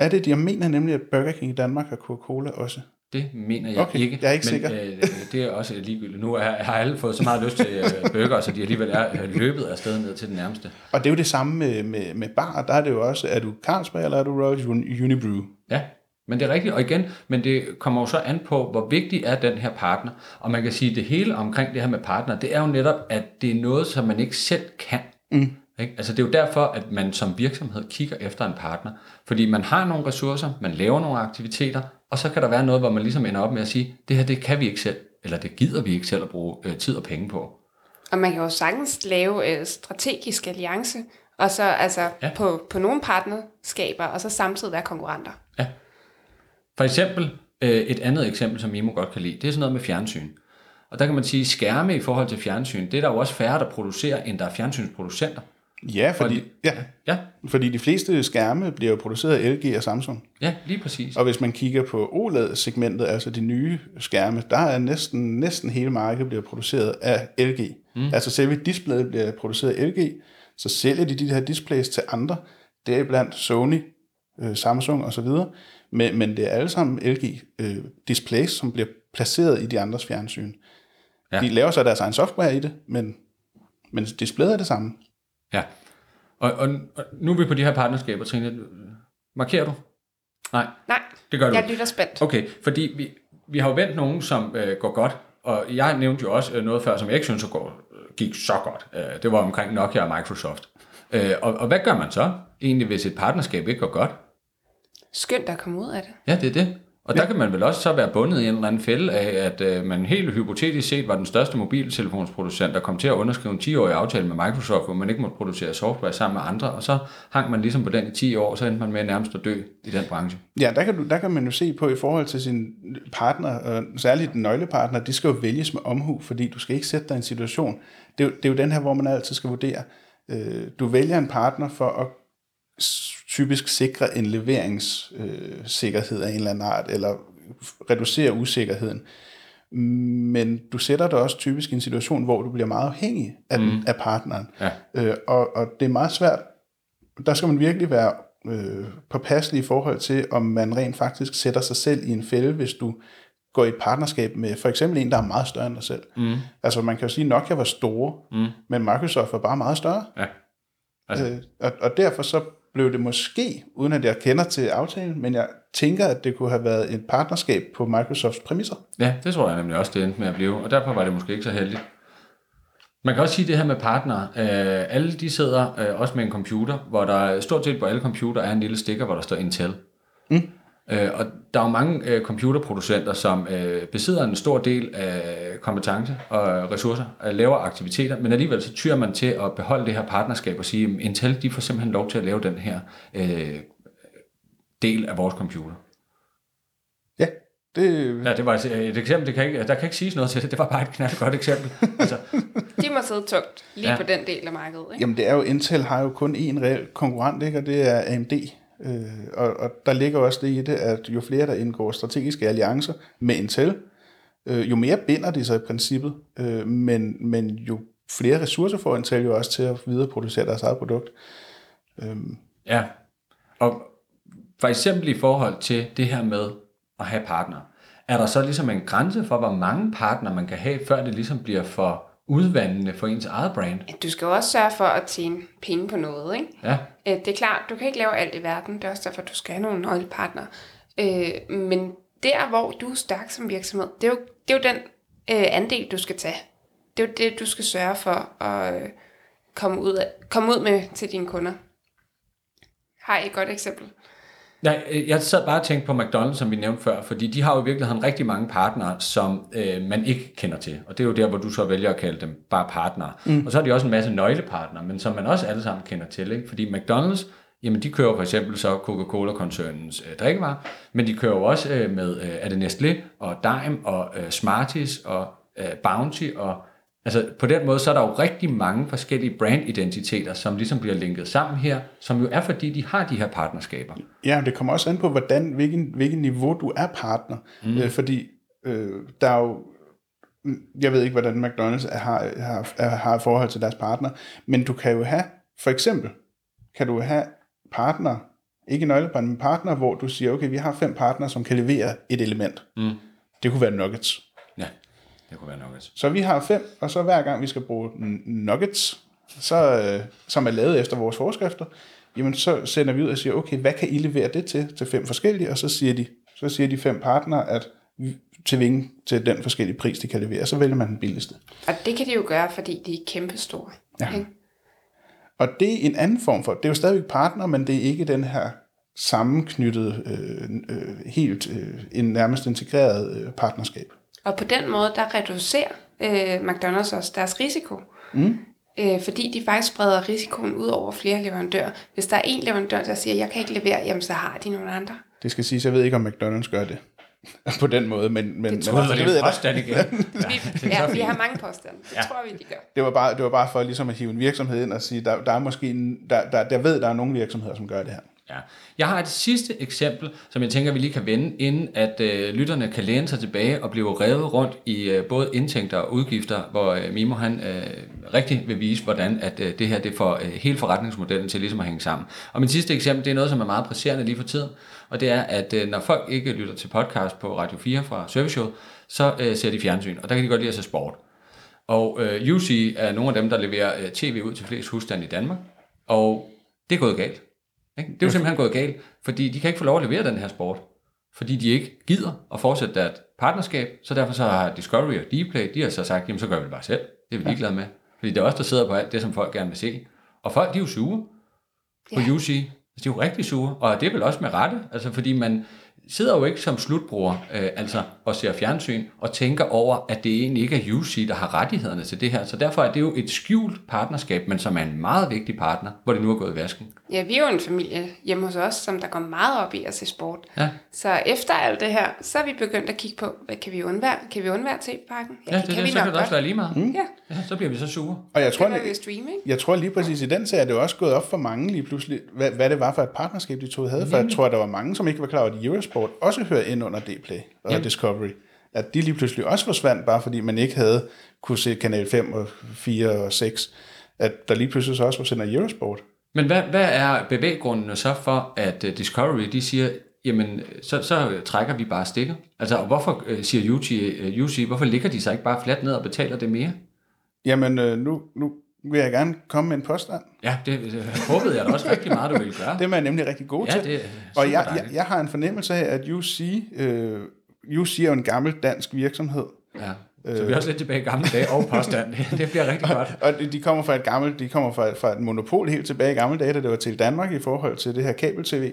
Er det, jeg mener nemlig, at Burger King i Danmark har Coca-Cola også? Det mener jeg okay, ikke. jeg er ikke men, sikker. Øh, det er også ligegyldigt. Nu har, har alle fået så meget lyst til øh, burger, så de alligevel er løbet afsted ned til den nærmeste. Og det er jo det samme med, med, med bar. Der er det jo også, er du Carlsberg eller er du Royal Unibrew? Ja, men det er rigtigt. Og igen, men det kommer jo så an på, hvor vigtig er den her partner. Og man kan sige, at det hele omkring det her med partner, det er jo netop, at det er noget, som man ikke selv kan. Mm. Ikke? Altså det er jo derfor, at man som virksomhed kigger efter en partner. Fordi man har nogle ressourcer, man laver nogle aktiviteter, og så kan der være noget, hvor man ligesom ender op med at sige, det her det kan vi ikke selv, eller det gider vi ikke selv at bruge øh, tid og penge på. Og man kan jo sagtens lave øh, strategisk alliance, og så altså ja. på, på nogle partnerskaber, og så samtidig være konkurrenter. For eksempel, øh, et andet eksempel, som I må godt kan lide, det er sådan noget med fjernsyn. Og der kan man sige, skærme i forhold til fjernsyn, det er der jo også færre, der producerer, end der er fjernsynsproducenter. Ja, fordi, ja, ja. fordi de fleste skærme bliver jo produceret af LG og Samsung. Ja, lige præcis. Og hvis man kigger på OLED-segmentet, altså de nye skærme, der er næsten, næsten hele markedet bliver produceret af LG. Mm. Altså selve displayet bliver produceret af LG, så sælger de de her displays til andre. Det er blandt Sony, øh, Samsung osv., men, men det er alle sammen LG øh, som bliver placeret i de andres fjernsyn. Ja. De laver så deres egen software i det, men, men displayet er det samme. Ja. Og, og, og nu er vi på de her partnerskaber, Trine. Markerer du? Nej. Nej, det gør du. jeg lytter spændt. Okay, fordi vi, vi har jo vendt nogen, som øh, går godt, og jeg nævnte jo også øh, noget før, som jeg ikke synes går, gik så godt. Øh, det var omkring Nokia og Microsoft. Øh, og, og hvad gør man så egentlig, hvis et partnerskab ikke går godt? Skønt at komme ud af det. Ja, det er det. Og der kan man vel også så være bundet i en eller anden fælde af, at øh, man helt hypotetisk set var den største mobiltelefonsproducent, der kom til at underskrive en 10-årig aftale med Microsoft, hvor man ikke måtte producere software sammen med andre, og så hang man ligesom på den i 10 år, og så endte man med nærmest at dø i den branche. Ja, der kan, du, der kan man jo se på i forhold til sin partner, og særligt den nøglepartner, de skal jo vælges med omhu, fordi du skal ikke sætte dig i en situation. Det er, jo, det er jo den her, hvor man altid skal vurdere. Øh, du vælger en partner for at typisk sikre en leveringssikkerhed øh, af en eller anden art, eller reducere usikkerheden. Men du sætter dig også typisk i en situation, hvor du bliver meget afhængig af, mm. af partneren. Ja. Øh, og, og det er meget svært. Der skal man virkelig være øh, påpasselig i forhold til, om man rent faktisk sætter sig selv i en fælde, hvis du går i et partnerskab med for eksempel en, der er meget større end dig selv. Mm. Altså man kan jo sige, at Nokia var store, mm. men Microsoft var bare meget større. Ja. Altså. Øh, og, og derfor så blev det måske, uden at jeg kender til aftalen, men jeg tænker, at det kunne have været et partnerskab på Microsofts præmisser. Ja, det tror jeg nemlig også, det endte med at blive, og derfor var det måske ikke så heldigt. Man kan også sige det her med partnere. Øh, alle de sidder øh, også med en computer, hvor der stort set på alle computer er en lille stikker, hvor der står Intel. Mm. Øh, og der er jo mange øh, computerproducenter, som øh, besidder en stor del af kompetence og ressourcer, og laver aktiviteter, men alligevel så tyrer man til at beholde det her partnerskab og sige, at Intel de får simpelthen lov til at lave den her øh, del af vores computer. Ja, Det, Ja, det var et, eksempel, det kan ikke, der kan ikke siges noget til det, det var bare et knald godt eksempel. Altså, <laughs> De må sidde tungt lige ja. på den del af markedet. Ikke? Jamen det er jo, Intel har jo kun én reel konkurrent, ikke? og det er AMD. Øh, og, og der ligger også det i det, at jo flere der indgår strategiske alliancer med Intel, øh, jo mere binder de sig i princippet, øh, men, men jo flere ressourcer får Intel jo også til at videreproducere deres eget produkt. Øh. Ja, og for eksempel i forhold til det her med at have partner, er der så ligesom en grænse for, hvor mange partner man kan have, før det ligesom bliver for udvandende for ens eget brand? Du skal også sørge for at tjene penge på noget. Ikke? Ja, Øh, Det er klart, du kan ikke lave alt i verden. Det er også derfor, du skal have nogle nøglepartnere. Øh, men der, hvor du er stærk som virksomhed, det er jo, det er jo den øh, andel, du skal tage. Det er jo det, du skal sørge for at komme, ud af, komme ud med til dine kunder. Har I et godt eksempel? Nej, øh, jeg sad bare og tænkte på McDonald's, som vi nævnte før, fordi de har jo i virkeligheden rigtig mange partnere, som øh, man ikke kender til. Og det er jo der, hvor du så vælger at kalde dem bare partnere. Mm. Og så har de også en masse nøglepartnere, men som man også alle sammen kender til. Ikke? Fordi McDonald's, jamen de kører for eksempel så Coca-Cola-koncernens øh, drikkevarer, men de kører jo også øh, med, øh, er det Nestlé og Dime og øh, Smarties og øh, Bounty og Altså på den måde, så er der jo rigtig mange forskellige brandidentiteter, som ligesom bliver linket sammen her, som jo er fordi, de har de her partnerskaber. Ja, det kommer også an på, hvordan, hvilken, hvilken niveau du er partner. Mm. Øh, fordi øh, der er jo, jeg ved ikke, hvordan McDonald's er, har, har, har forhold til deres partner, men du kan jo have, for eksempel, kan du have partner, ikke nøglepartner, men partner, hvor du siger, okay, vi har fem partnere, som kan levere et element. Mm. Det kunne være nuggets. Det kunne være nok. Så vi har fem, og så hver gang vi skal bruge nuggets, så, øh, som er lavet efter vores forskrifter, jamen så sender vi ud og siger, okay, hvad kan I levere det til, til fem forskellige, og så siger de, så siger de fem partnere, at vi- til, hvilken, til den forskellige pris, de kan levere, så vælger man den billigste. Og det kan de jo gøre, fordi de er kæmpestore. Ja. ikke? Og det er en anden form for, det er jo stadigvæk partner, men det er ikke den her sammenknyttede, øh, øh, helt øh, en nærmest integreret øh, partnerskab. Og på den måde, der reducerer øh, McDonald's også deres risiko. Mm. Øh, fordi de faktisk spreder risikoen ud over flere leverandører. Hvis der er en leverandør, der siger, jeg kan ikke levere, jamen så har de nogle andre. Det skal siges, jeg ved ikke, om McDonald's gør det <laughs> på den måde, men, men, tror men jeg. altså, det ved påstand igen. <laughs> Vi, ja, vi har mange påstande. Det ja. tror vi, de gør. Det var bare, det var bare for ligesom at hive en virksomhed ind og sige, der, der er måske, en, der, der, der ved, der er nogle virksomheder, som gør det her. Ja. Jeg har et sidste eksempel, som jeg tænker, vi lige kan vende, inden at øh, lytterne kan læne sig tilbage og blive revet rundt i øh, både indtægter og udgifter, hvor øh, Mimo han øh, rigtig vil vise, hvordan at øh, det her det får øh, hele forretningsmodellen til ligesom at hænge sammen. Og min sidste eksempel, det er noget, som er meget presserende lige for tiden, og det er, at øh, når folk ikke lytter til podcast på Radio 4 fra Service Show, så øh, ser de fjernsyn, og der kan de godt lide at se sport. Og øh, UC er nogle af dem, der leverer øh, tv ud til flest husstande i Danmark, og det er gået galt. Ikke? Det er jo simpelthen gået galt, fordi de kan ikke få lov at levere den her sport, fordi de ikke gider at fortsætte deres partnerskab, så derfor så har Discovery og Dplay, de har så sagt, jamen så gør vi det bare selv. Det er vi ligeglade med. Fordi det er os, der sidder på alt det, som folk gerne vil se. Og folk, de er jo sure på Ja. UC. Altså, de er jo rigtig sure, og det er vel også med rette, altså fordi man sidder jo ikke som slutbruger, øh, altså og ser fjernsyn, og tænker over, at det egentlig ikke er UC, der har rettighederne til det her. Så derfor er det jo et skjult partnerskab, men som er en meget vigtig partner, hvor det nu er gået i vasken. Ja, vi er jo en familie hjemme hos os, som der går meget op i at se sport. Ja. Så efter alt det her, så er vi begyndt at kigge på, hvad kan vi undvære? Kan vi undvære tv-pakken? Ja, det, det, det, så kan det også være lige meget. Mm. Ja, Ja, så bliver vi så sure. Og jeg tror, det vi ikke? jeg tror lige præcis i den sag, er det også gået op for mange lige pludselig, hvad, hvad det var for et partnerskab, de to havde. For jeg tror, der var mange, som ikke var klar over, at Eurosport også hører ind under Dplay og Jamen. Discovery. At de lige pludselig også forsvandt, bare fordi man ikke havde kunne se kanal 5 og 4 og 6. At der lige pludselig så også var sendt Eurosport. Men hvad, hvad er bevæggrundene så for, at uh, Discovery de siger, jamen, så, så trækker vi bare stikket? Altså, og hvorfor uh, siger UC, uh, UC, hvorfor ligger de sig ikke bare fladt ned og betaler det mere? Jamen, øh, nu, nu vil jeg gerne komme med en påstand. Ja, det, det håbede jeg da også rigtig meget, du ville gøre. Det er man nemlig rigtig god Ja, til. det og jeg, jeg, jeg har en fornemmelse af, at UC, øh, UC er jo en gammel dansk virksomhed. Ja. Så vi er også lidt tilbage i gamle dage og påstand. <laughs> Det bliver rigtig godt. Og de- de kommer fra et gammelt, de kommer fra, fra et monopol helt tilbage i gamle dage, da det var til Danmark i forhold til det her kabel-tv.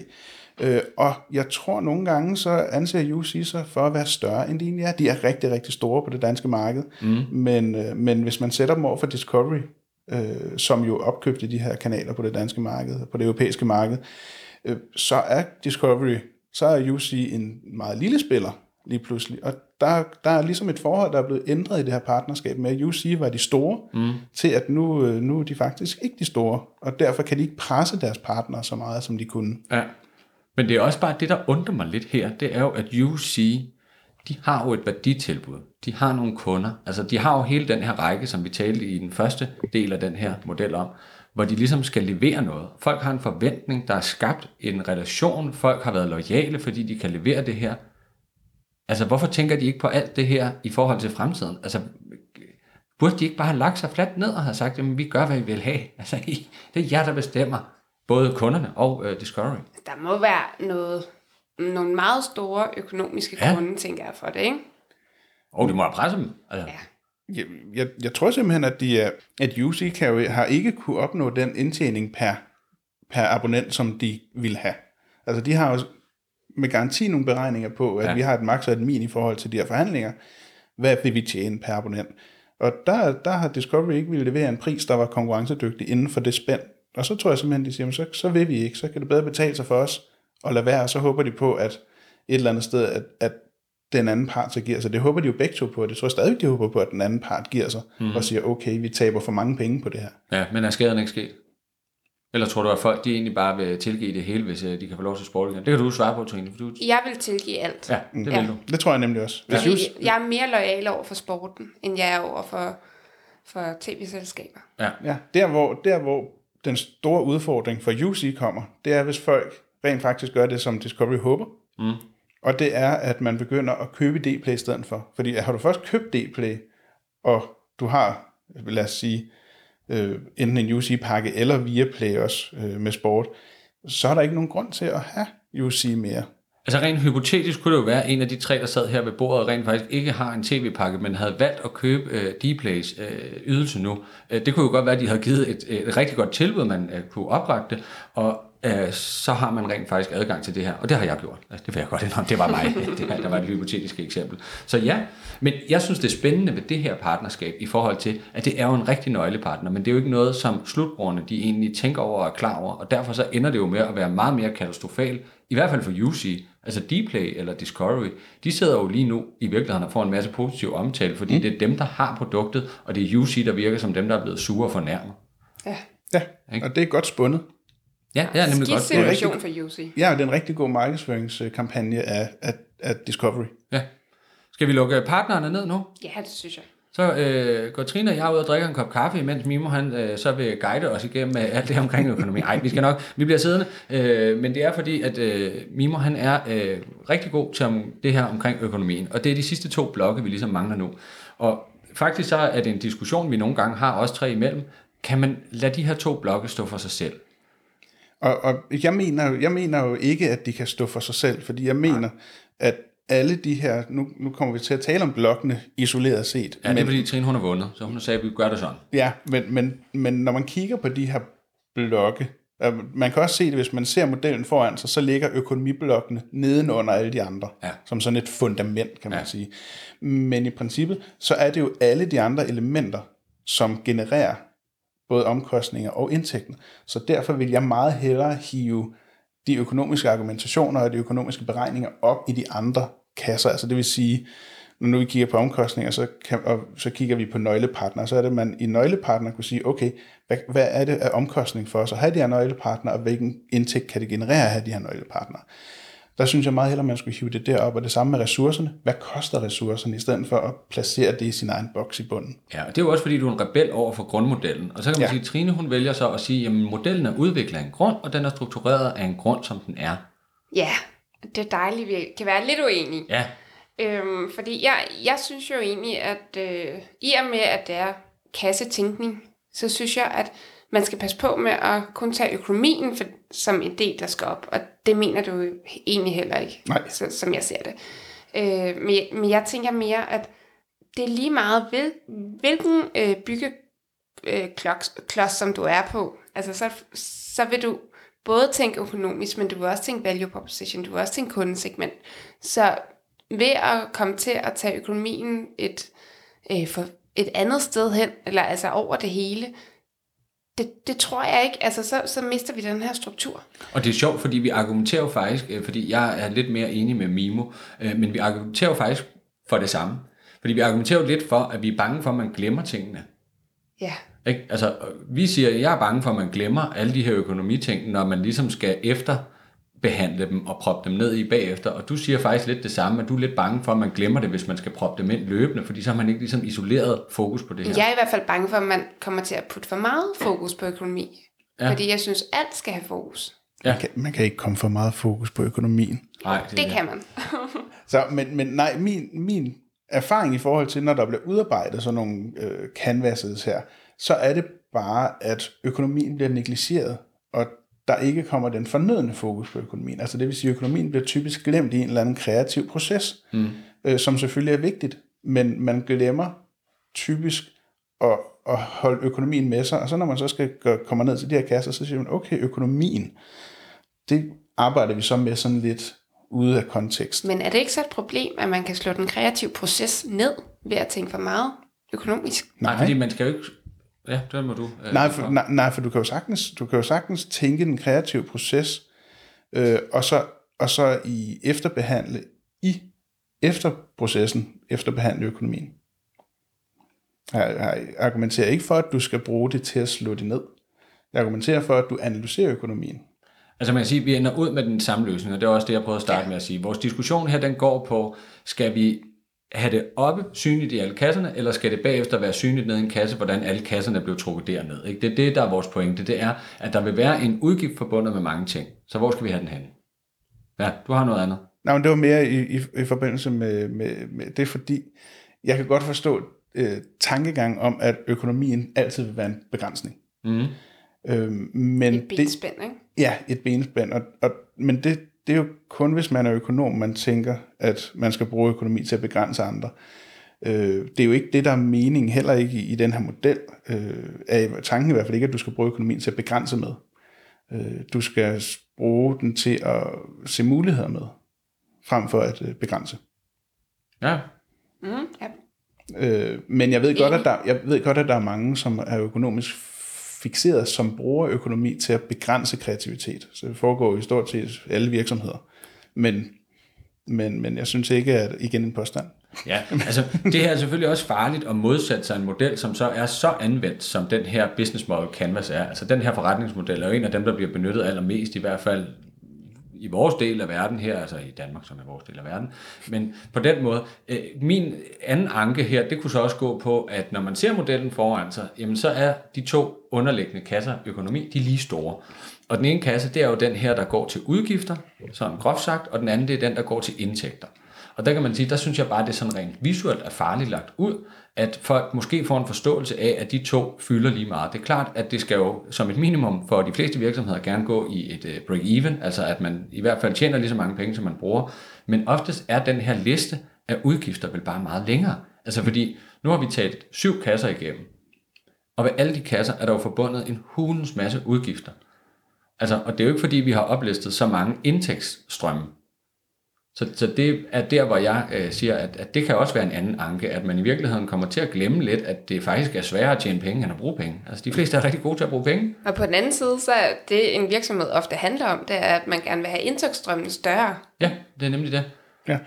Øh, og jeg tror nogle gange, så anser UC sig for at være større, end de egentlig er. De er rigtig, rigtig store på det danske marked. Mm. Men, øh, men hvis man sætter dem over for Discovery, øh, som jo opkøbte de her kanaler på det danske marked, på det europæiske marked, øh, så er Discovery, så er UC en meget lille spiller lige pludselig. Og der, der er ligesom et forhold, der er blevet ændret i det her partnerskab med, at UC var de store, mm. til at nu, øh, nu er de faktisk ikke de store, og derfor kan de ikke presse deres partnere så meget, som de kunne. Ja. Men det er også bare det, der undrer mig lidt her, det er jo, at UC, de har jo et værditilbud. De har nogle kunder. Altså, de har jo hele den her række, som vi talte i den første del af den her model om, hvor de ligesom skal levere noget. Folk har en forventning, der er skabt en relation. Folk har været lojale, fordi de kan levere det her. Altså, hvorfor tænker de ikke på alt det her i forhold til fremtiden? Altså, burde de ikke bare have lagt sig fladt ned og have sagt, jamen, vi gør, hvad vi vil have? <laughs> Altså, det er jer, der bestemmer. Både kunderne og uh, Discovery. Der må være noget, nogle meget store økonomiske ja. grunde, tænker jeg, for det, ikke? Og oh, det må have presse dem. Altså. Ja. Jeg, jeg, jeg tror simpelthen, at, de er, at UC kan, har ikke kunne opnå den indtjening per, per abonnent, som de vil have. Altså, de har jo med garanti nogle beregninger på, at ja. vi har et max og et min i forhold til de her forhandlinger. Hvad vil vi tjene per abonnent? Og der, der har Discovery ikke ville levere en pris, der var konkurrencedygtig inden for det spænd. Og så tror jeg simpelthen, de siger, så, så vil vi ikke. Så kan det bedre betale sig for os at lade være. Og så håber de på, at et eller andet sted, at, at den anden part så giver sig. Det håber de jo begge to på. Det tror jeg stadig, de håber på, at den anden part giver sig. Mm. Og siger, okay, vi taber for mange penge på det her. Ja, men er skaden ikke sket? Eller tror du, at folk de egentlig bare vil tilgive det hele, hvis øh, de kan få lov til sport igen? Det kan du svare på, Trine. For du... Jeg vil tilgive alt. Ja, det ja. vil du. Det tror jeg nemlig også. Jeg, synes... jeg er mere lojal over for sporten, end jeg er over for, for tv-selskaber. Ja. ja der, hvor, der hvor den store udfordring for UC kommer, det er, hvis folk rent faktisk gør det, som Discovery håber. Mm. Og det er, at man begynder at købe D-Play i stedet for. Fordi har du først købt D-Play, og du har, lad os sige, øh, enten en UC-pakke eller Viaplay også øh, med sport, så er der ikke nogen grund til at have UC mere. Altså rent hypotetisk kunne det jo være, at en af de tre, der sad her ved bordet, rent faktisk ikke har en tv-pakke, men havde valgt at købe øh, Dplays øh, ydelse nu. Øh, det kunne jo godt være, at de havde givet et, et rigtig godt tilbud, man øh, kunne oprette det, og øh, så har man rent faktisk adgang til det her. Og det har jeg gjort. Altså, det vil jeg godt indrømme. Det var mig. <laughs> det her, der var et hypotetisk eksempel. Så ja, men jeg synes, det er spændende ved det her partnerskab i forhold til, at det er jo en rigtig nøglepartner, men det er jo ikke noget, som slutbrugerne de egentlig tænker over og er klar over, og derfor så ender det jo med at være meget mere katastrofalt, i hvert fald for UC, altså Dplay eller Discovery, de sidder jo lige nu i virkeligheden og får en masse positiv omtale, fordi mm. det er dem, der har produktet, og det er UC, der virker som dem, der er blevet sure og fornærmet. Ja. Ja, og det er godt spundet. Ja, det er nemlig godt. Det er rigtig, for UC. Ja, det er en rigtig god markedsføringskampagne af, af, af Discovery. Ja. Skal vi lukke partnerne ned nu? Ja, det synes jeg. Så øh, går Trine og jeg ud og drikker en kop kaffe, mens Mimo han, øh, så vil guide os igennem øh, alt det omkring økonomi. Nej, vi skal nok, vi bliver siddende. Øh, men det er fordi, at øh, Mimo han er øh, rigtig god til om, det her omkring økonomien. Og det er de sidste to blokke, vi ligesom mangler nu. Og faktisk så er det en diskussion, vi nogle gange har, også tre imellem. Kan man lade de her to blokke stå for sig selv? Og, og jeg, mener, jeg mener jo ikke, at de kan stå for sig selv, fordi jeg mener, at alle de her, nu, nu kommer vi til at tale om blokkene isoleret set. Ja, det er fordi Trine hun har vundet, så hun sagt, at vi gør det sådan. Ja, men, men, men når man kigger på de her blokke, man kan også se det, hvis man ser modellen foran sig, så ligger økonomiblokkene nedenunder alle de andre, ja. som sådan et fundament, kan man ja. sige. Men i princippet, så er det jo alle de andre elementer, som genererer både omkostninger og indtægter. Så derfor vil jeg meget hellere hive de økonomiske argumentationer og de økonomiske beregninger op i de andre kasser. Altså det vil sige, når nu vi kigger på omkostninger, så, kan, og så kigger vi på nøglepartner, så er det, at man i nøglepartner kunne sige, okay, hvad, hvad er det af omkostning for os at have de her nøglepartner, og hvilken indtægt kan det generere at have de her nøglepartner? Der synes jeg meget hellere, man skulle hive det derop, og det samme med ressourcerne. Hvad koster ressourcerne, i stedet for at placere det i sin egen boks i bunden? Ja, og det er jo også, fordi du er en rebel over for grundmodellen. Og så kan man ja. sige, at Trine hun vælger så at sige, at modellen er udviklet af en grund, og den er struktureret af en grund, som den er. Ja, det er dejligt, vi kan være lidt uenige. Ja. Øhm, fordi jeg, jeg synes jo egentlig, at øh, i og med, at det er kassetænkning, så synes jeg, at man skal passe på med at kun tage økonomien for, som en del, der skal op. Og det mener du egentlig heller ikke, Nej. Så, som jeg ser det. Øh, men, men jeg tænker mere, at det er lige meget, hvil, hvilken øh, byggeklods, øh, som du er på. Altså, så, så vil du både tænke økonomisk, men du vil også tænke value proposition, du vil også tænke kundesegment. Så ved at komme til at tage økonomien et, øh, for et andet sted hen, eller altså over det hele, det, det tror jeg ikke. Altså, så, så mister vi den her struktur. Og det er sjovt, fordi vi argumenterer jo faktisk, øh, fordi jeg er lidt mere enig med Mimo, øh, men vi argumenterer jo faktisk for det samme. Fordi vi argumenterer jo lidt for, at vi er bange for, at man glemmer tingene. Ja. Ikke? Altså, vi siger, at jeg er bange for, at man glemmer alle de her økonomiting, når man ligesom skal efter behandle dem og proppe dem ned i bagefter. Og du siger faktisk lidt det samme, at du er lidt bange for, at man glemmer det, hvis man skal proppe dem ind løbende, fordi så har man ikke ligesom isoleret fokus på det her. Jeg er i hvert fald bange for, at man kommer til at putte for meget fokus på økonomi. Ja. Fordi jeg synes, alt skal have fokus. Ja. Man, kan, man kan ikke komme for meget fokus på økonomien. Nej, det, det kan man. <laughs> så, men, men nej, min, min erfaring i forhold til, når der bliver udarbejdet sådan nogle øh, canvases her, så er det bare, at økonomien bliver negligeret, og der ikke kommer den fornødende fokus på økonomien. Altså det vil sige, at økonomien bliver typisk glemt i en eller anden kreativ proces, mm. øh, som selvfølgelig er vigtigt, men man glemmer typisk at, at holde økonomien med sig, og så når man så skal gøre, komme ned til de her kasser, så siger man, okay, økonomien, det arbejder vi så med sådan lidt ude af kontekst. Men er det ikke så et problem, at man kan slå den kreative proces ned ved at tænke for meget økonomisk? Nej, fordi man skal jo ikke Ja, det må du. Øh, nej, for, nej, nej, for du kan jo sagtens, du kan jo sagtens tænke den kreative proces, øh, og, så, og så i efterbehandle i efterprocessen, efterbehandle økonomien. Jeg, jeg argumenterer ikke for, at du skal bruge det til at slå det ned. Jeg argumenterer for, at du analyserer økonomien. Altså man kan sige, at vi ender ud med den samme løsning, og det er også det, jeg prøvede at starte ja. med at sige. Vores diskussion her, den går på, skal vi have det oppe synligt i alle kasserne, eller skal det bagefter være synligt ned i en kasse, hvordan alle kasserne blev trukket derned? Ikke? Det er det, der er vores pointe. Det er, at der vil være en udgift forbundet med mange ting. Så hvor skal vi have den hen? Ja, du har noget andet. Nej, men det var mere i, i, i forbindelse med, med, med det, fordi jeg kan godt forstå øh, tankegang om, at økonomien altid vil være en begrænsning. Mm. Øh, men et benspænd, ikke? Ja, et benspænd. Og, og, men det, det er jo kun, hvis man er økonom, man tænker, at man skal bruge økonomi til at begrænse andre. Øh, det er jo ikke det, der er meningen, heller ikke i, i den her model. Øh, er tanken i hvert fald ikke, at du skal bruge økonomien til at begrænse med. Øh, du skal bruge den til at se muligheder med, frem for at øh, begrænse. Ja. Mm, ja. Øh, men jeg ved, godt, at der, jeg ved godt, at der er mange, som er økonomisk fixeret, som brugerøkonomi til at begrænse kreativitet. Så det foregår i stort set alle virksomheder. Men, men, men jeg synes ikke, at igen en påstand. Ja, altså det her er selvfølgelig også farligt at modsætte sig en model, som så er så anvendt, som den her business model Canvas er. Altså den her forretningsmodel er jo en af dem, der bliver benyttet allermest, i hvert fald i vores del af verden her, altså i Danmark, som er vores del af verden. Men på den måde, øh, min anden anke her, det kunne så også gå på, at når man ser modellen foran sig, jamen så er de to underliggende kasser økonomi, de er lige store. Og den ene kasse, det er jo den her, der går til udgifter, sådan groft sagt, og den anden, det er den, der går til indtægter. Og der kan man sige, der synes jeg bare, det er sådan rent visuelt er farligt lagt ud, at folk måske får en forståelse af, at de to fylder lige meget. Det er klart, at det skal jo som et minimum for de fleste virksomheder gerne gå i et øh, break-even, altså at man i hvert fald tjener lige så mange penge, som man bruger. Men oftest er den her liste af udgifter vel bare meget længere. Altså fordi, nu har vi talt syv kasser igennem, og ved alle de kasser er der jo forbundet en hulens masse udgifter. Altså, og det er jo ikke fordi, vi har oplistet så mange indtægtsstrømme. Så, så det er der, hvor jeg øh, siger, at, at det kan også være en anden anke, at man i virkeligheden kommer til at glemme lidt, at det faktisk er sværere at tjene penge, end at bruge penge. Altså de fleste er rigtig gode til at bruge penge. Og på den anden side, så er det en virksomhed ofte handler om, det er, at man gerne vil have indtægtsstrømmen større. Ja, det er nemlig det. Ja,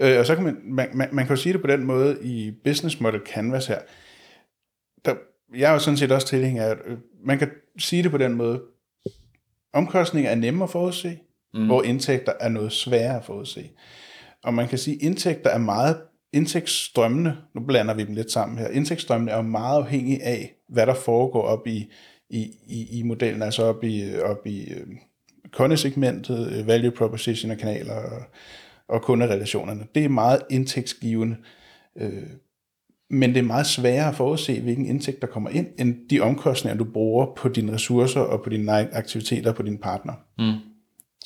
øh, og så kan man, man, man, man kan jo sige det på den måde i Business Model Canvas her. Der, jeg er jo sådan set også tilhænger af, at øh, man kan sige det på den måde, omkostninger er nemme at forudse, mm. hvor indtægter er noget sværere at forudse. Og man kan sige, at indtægter er meget, indtægtsstrømmene, nu blander vi dem lidt sammen her, indtægtsstrømmene er meget afhængige af, hvad der foregår op i, i, i, i modellen, altså op i, op i øh, kundesegmentet, øh, value proposition af kanaler og, og kunderelationerne. Det er meget indtægtsgivende. Øh, men det er meget sværere at forudse, hvilken indtægt der kommer ind, end de omkostninger, du bruger på dine ressourcer og på dine aktiviteter på dine partner. Mm.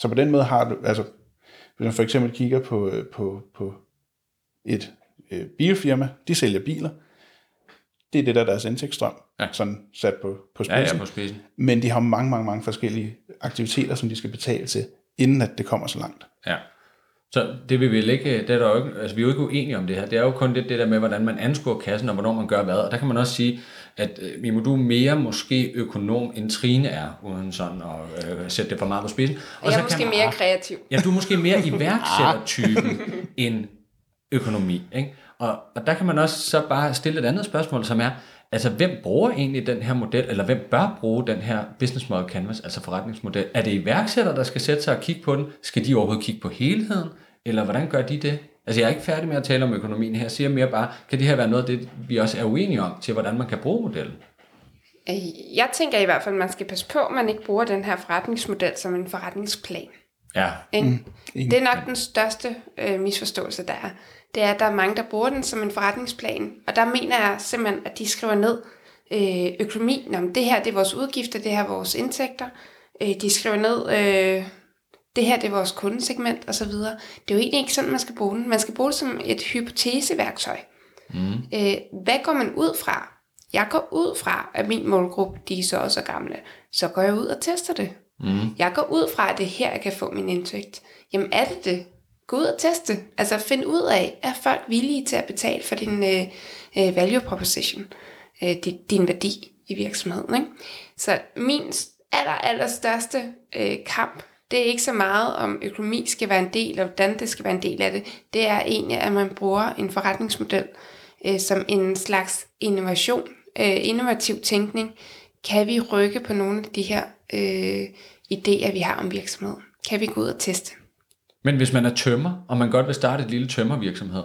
Så på den måde har du, altså, hvis man for eksempel kigger på, øh, på, på et øh, bilfirma, de sælger biler, det er det, der er deres indtægtsstrøm, ja. sådan sat på, på spidsen. Ja, ja, på spidsen. Men de har mange, mange, mange forskellige aktiviteter, som de skal betale til, inden at det kommer så langt. Ja. Så det vil vel ikke, det er der jo ikke, altså vi er jo ikke uenige om det her. Det er jo kun det, det der med, hvordan man anskuer kassen, og hvornår man gør hvad. Og der kan man også sige, at øh, Mimo, du er mere måske økonom, end Trine er, uden sådan at øh, sætte det for meget på spidsen. Og jeg er så måske kan man, mere kreativ. Ja, du er måske mere <laughs> iværksættertypen end økonomi. Ikke? Og, og der kan man også så bare stille et andet spørgsmål, som er, altså hvem bruger egentlig den her model, eller hvem bør bruge den her business model canvas, altså forretningsmodel? Er det iværksættere, der skal sætte sig og kigge på den? Skal de overhovedet kigge på helheden? Eller hvordan gør de det? Altså jeg er ikke færdig med at tale om økonomien her, jeg siger mere bare, kan det her være noget af det, vi også er uenige om, til hvordan man kan bruge modellen? Øh, jeg tænker i hvert fald, at man skal passe på, at man ikke bruger den her forretningsmodel som en forretningsplan. Ja. Mm. Det er nok den største øh, misforståelse, der er. Det er, at der er mange, der bruger den som en forretningsplan. Og der mener jeg simpelthen, at de skriver ned øh, økonomi. Nå, det her det er vores udgifter, det her er vores indtægter. Øh, de skriver ned, øh, det her det er vores kundesegment osv. Det er jo egentlig ikke sådan, man skal bruge den. Man skal bruge det som et hypoteseværktøj. Mm. Øh, hvad går man ud fra? Jeg går ud fra, at min målgruppe, de er så også gamle. Så går jeg ud og tester det. Mm. Jeg går ud fra, at det er her, jeg kan få min indtægt. Jamen er det det? Gå ud og teste. Altså find ud af, er folk villige til at betale for din øh, øh, value proposition, øh, din, din værdi i virksomheden. Ikke? Så min aller, aller største øh, kamp, det er ikke så meget om økonomi skal være en del, og hvordan det skal være en del af det. Det er egentlig, at man bruger en forretningsmodel øh, som en slags innovation, øh, innovativ tænkning. Kan vi rykke på nogle af de her øh, idéer, vi har om virksomheden? Kan vi gå ud og teste? Men hvis man er tømmer, og man godt vil starte et lille tømmervirksomhed,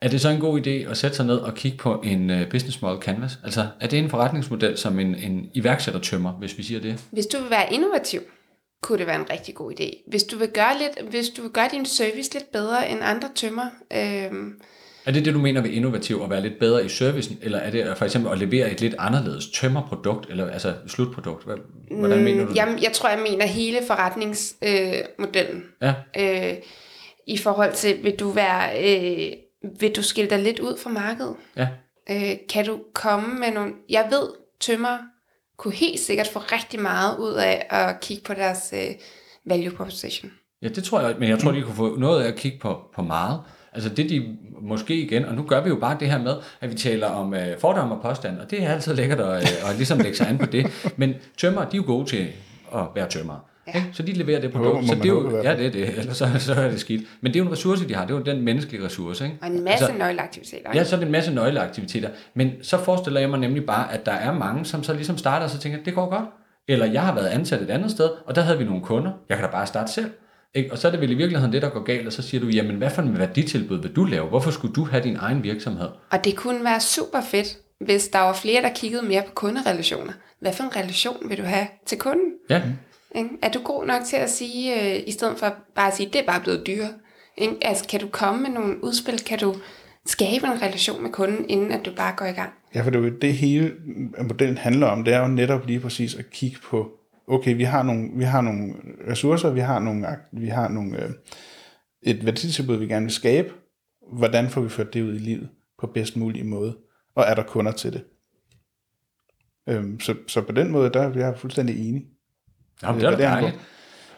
er det så en god idé at sætte sig ned og kigge på en øh, business model canvas? Altså, er det en forretningsmodel som en, en iværksætter tømmer, hvis vi siger det? Hvis du vil være innovativ, kunne det være en rigtig god idé. Hvis du vil gøre, lidt, hvis du vil gøre din service lidt bedre end andre tømmer, øh, er det det, du mener ved innovativ, at være lidt bedre i servicen, eller er det for eksempel at levere et lidt anderledes tømmerprodukt, eller altså slutprodukt? Hvordan mm, mener du det? Jamen, jeg tror, jeg mener hele forretningsmodellen. Øh, ja. Øh, I forhold til, vil du være, øh, vil du skille dig lidt ud fra markedet? Ja. Øh, kan du komme med nogle, jeg ved, tømmer kunne helt sikkert få rigtig meget ud af at kigge på deres øh, value proposition. Ja, det tror jeg, men jeg tror, de kunne få noget af at kigge på, på meget. Altså det de måske igen, og nu gør vi jo bare det her med, at vi taler om øh, fordomme og påstand, og det er altid lækkert at, øh, at ligesom lægge sig an på det. Men tømmer, de er jo gode til at være tømmer. Ja. Ikke? Så de leverer det produkt. Så det er jo, ja, det er det. Ellers så, så er det skidt. Men det er jo en ressource, de har. Det er jo den menneskelige ressource. Ikke? Og en masse altså, nøgleaktiviteter. Ikke? Ja, så er det en masse nøgleaktiviteter. Men så forestiller jeg mig nemlig bare, at der er mange, som så ligesom starter og så tænker, det går godt. Eller jeg har været ansat et andet sted, og der havde vi nogle kunder. Jeg kan da bare starte selv. Ikke? Og så er det vel i virkeligheden det, der går galt, og så siger du, jamen hvad for en værditilbud vil du lave? Hvorfor skulle du have din egen virksomhed? Og det kunne være super fedt, hvis der var flere, der kiggede mere på kunderelationer. Hvad for en relation vil du have til kunden? Ja. Ikke? Er du god nok til at sige, øh, i stedet for bare at sige, det er bare blevet dyre? Ikke? Altså, kan du komme med nogle udspil? Kan du skabe en relation med kunden, inden at du bare går i gang? Ja, for det er jo det hele modellen handler om, det er jo netop lige præcis at kigge på okay, vi har nogle, vi har nogle ressourcer, vi har, nogle, vi har nogle, øh, et værditilbud, vi gerne vil skabe. Hvordan får vi ført det ud i livet på bedst mulig måde? Og er der kunder til det? Øhm, så, så på den måde, der er jeg fuldstændig enig. Jamen, det er dejligt.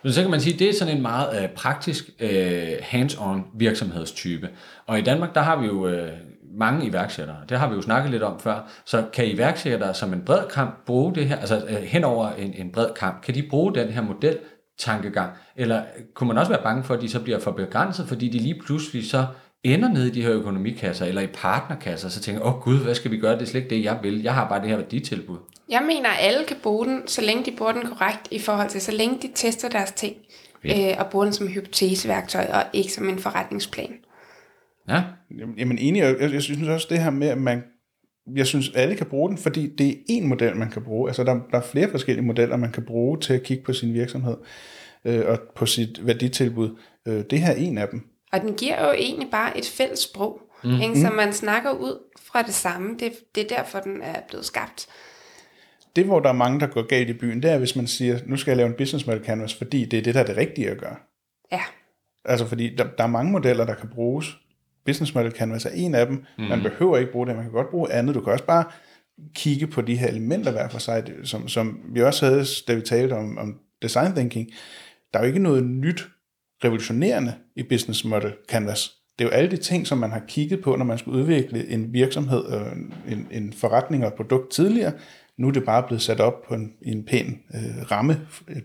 Men så kan man sige, at det er sådan en meget øh, praktisk øh, hands-on virksomhedstype. Og i Danmark, der har vi jo øh, mange iværksættere. Det har vi jo snakket lidt om før. Så kan iværksættere som en bred kamp bruge det her, altså øh, hen over en, en bred kamp, kan de bruge den her model tankegang? Eller kunne man også være bange for, at de så bliver for begrænset, fordi de lige pludselig så ender nede i de her økonomikasser eller i partnerkasser, så tænker åh oh, gud, hvad skal vi gøre? Det er slet ikke det, jeg vil. Jeg har bare det her værditilbud. Jeg mener, at alle kan bruge den, så længe de bruger den korrekt i forhold til, så længe de tester deres ting, øh, og bruger den som hypoteseværktøj og ikke som en forretningsplan. Ja. Jamen enig, jeg, jeg synes også det her med, at man, jeg synes alle kan bruge den, fordi det er en model, man kan bruge. Altså der, der er flere forskellige modeller, man kan bruge til at kigge på sin virksomhed øh, og på sit værditilbud. Øh, det her er en af dem. Og den giver jo egentlig bare et fælles sprog, mm. ikke, så man snakker ud fra det samme. Det, det er derfor, den er blevet skabt. Det, hvor der er mange, der går galt i byen, det er, hvis man siger, nu skal jeg lave en business model canvas, fordi det er det, der er det rigtige at gøre. Ja. Altså, fordi der, der er mange modeller, der kan bruges, Business Model Canvas er en af dem. Mm. Man behøver ikke bruge det, man kan godt bruge andet. Du kan også bare kigge på de her elementer hver for sig, som, som vi også havde, da vi talte om, om design thinking. Der er jo ikke noget nyt revolutionerende i Business Model Canvas. Det er jo alle de ting, som man har kigget på, når man skulle udvikle en virksomhed, og en, en forretning og et produkt tidligere. Nu er det bare blevet sat op på en, en pæn øh, ramme, øh,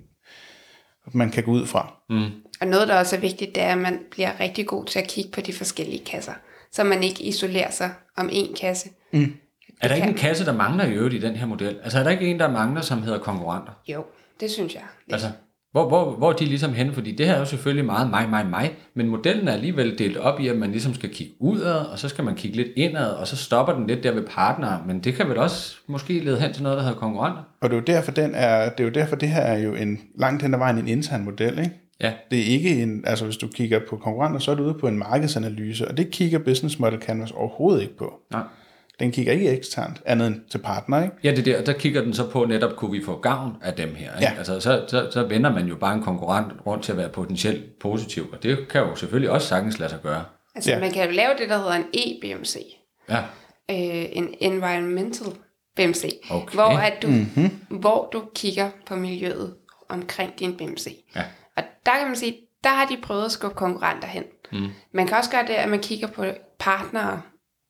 man kan gå ud fra. Mm. Og noget, der også er vigtigt, det er, at man bliver rigtig god til at kigge på de forskellige kasser, så man ikke isolerer sig om én kasse. Mm. Er der ikke en kasse, der mangler i øvrigt i den her model? Altså er der ikke en, der mangler, som hedder konkurrenter? Jo, det synes jeg. Altså, hvor, hvor, hvor er de ligesom henne? Fordi det her er jo selvfølgelig meget mig, mig, mig, men modellen er alligevel delt op i, at man ligesom skal kigge udad, og så skal man kigge lidt indad, og så stopper den lidt der ved partnere, men det kan vel også måske lede hen til noget, der hedder konkurrenter? Og det er jo derfor, den er, det er jo derfor, det her er jo en langt hen ad vejen en intern model, ikke? Ja. Det er ikke en, altså hvis du kigger på konkurrenter, så er du ude på en markedsanalyse, og det kigger Business Model Canvas overhovedet ikke på. Nej. Den kigger ikke eksternt, andet end til partner, ikke? Ja, det der, der kigger den så på netop, kunne vi få gavn af dem her? Ikke? Ja. Altså, så, så, så vender man jo bare en konkurrent rundt til at være potentielt positiv, og det kan jo selvfølgelig også sagtens lade sig gøre. Altså, Ja. man kan jo lave det, der hedder en EBMC. Ja, øh, en environmental BMC, Okay. hvor, at du, mm-hmm. hvor du kigger på miljøet omkring din BMC. Ja. Der kan man sige, der har de prøvet at skubbe konkurrenter hen. Mm. Man kan også gøre det, at man kigger på partnere,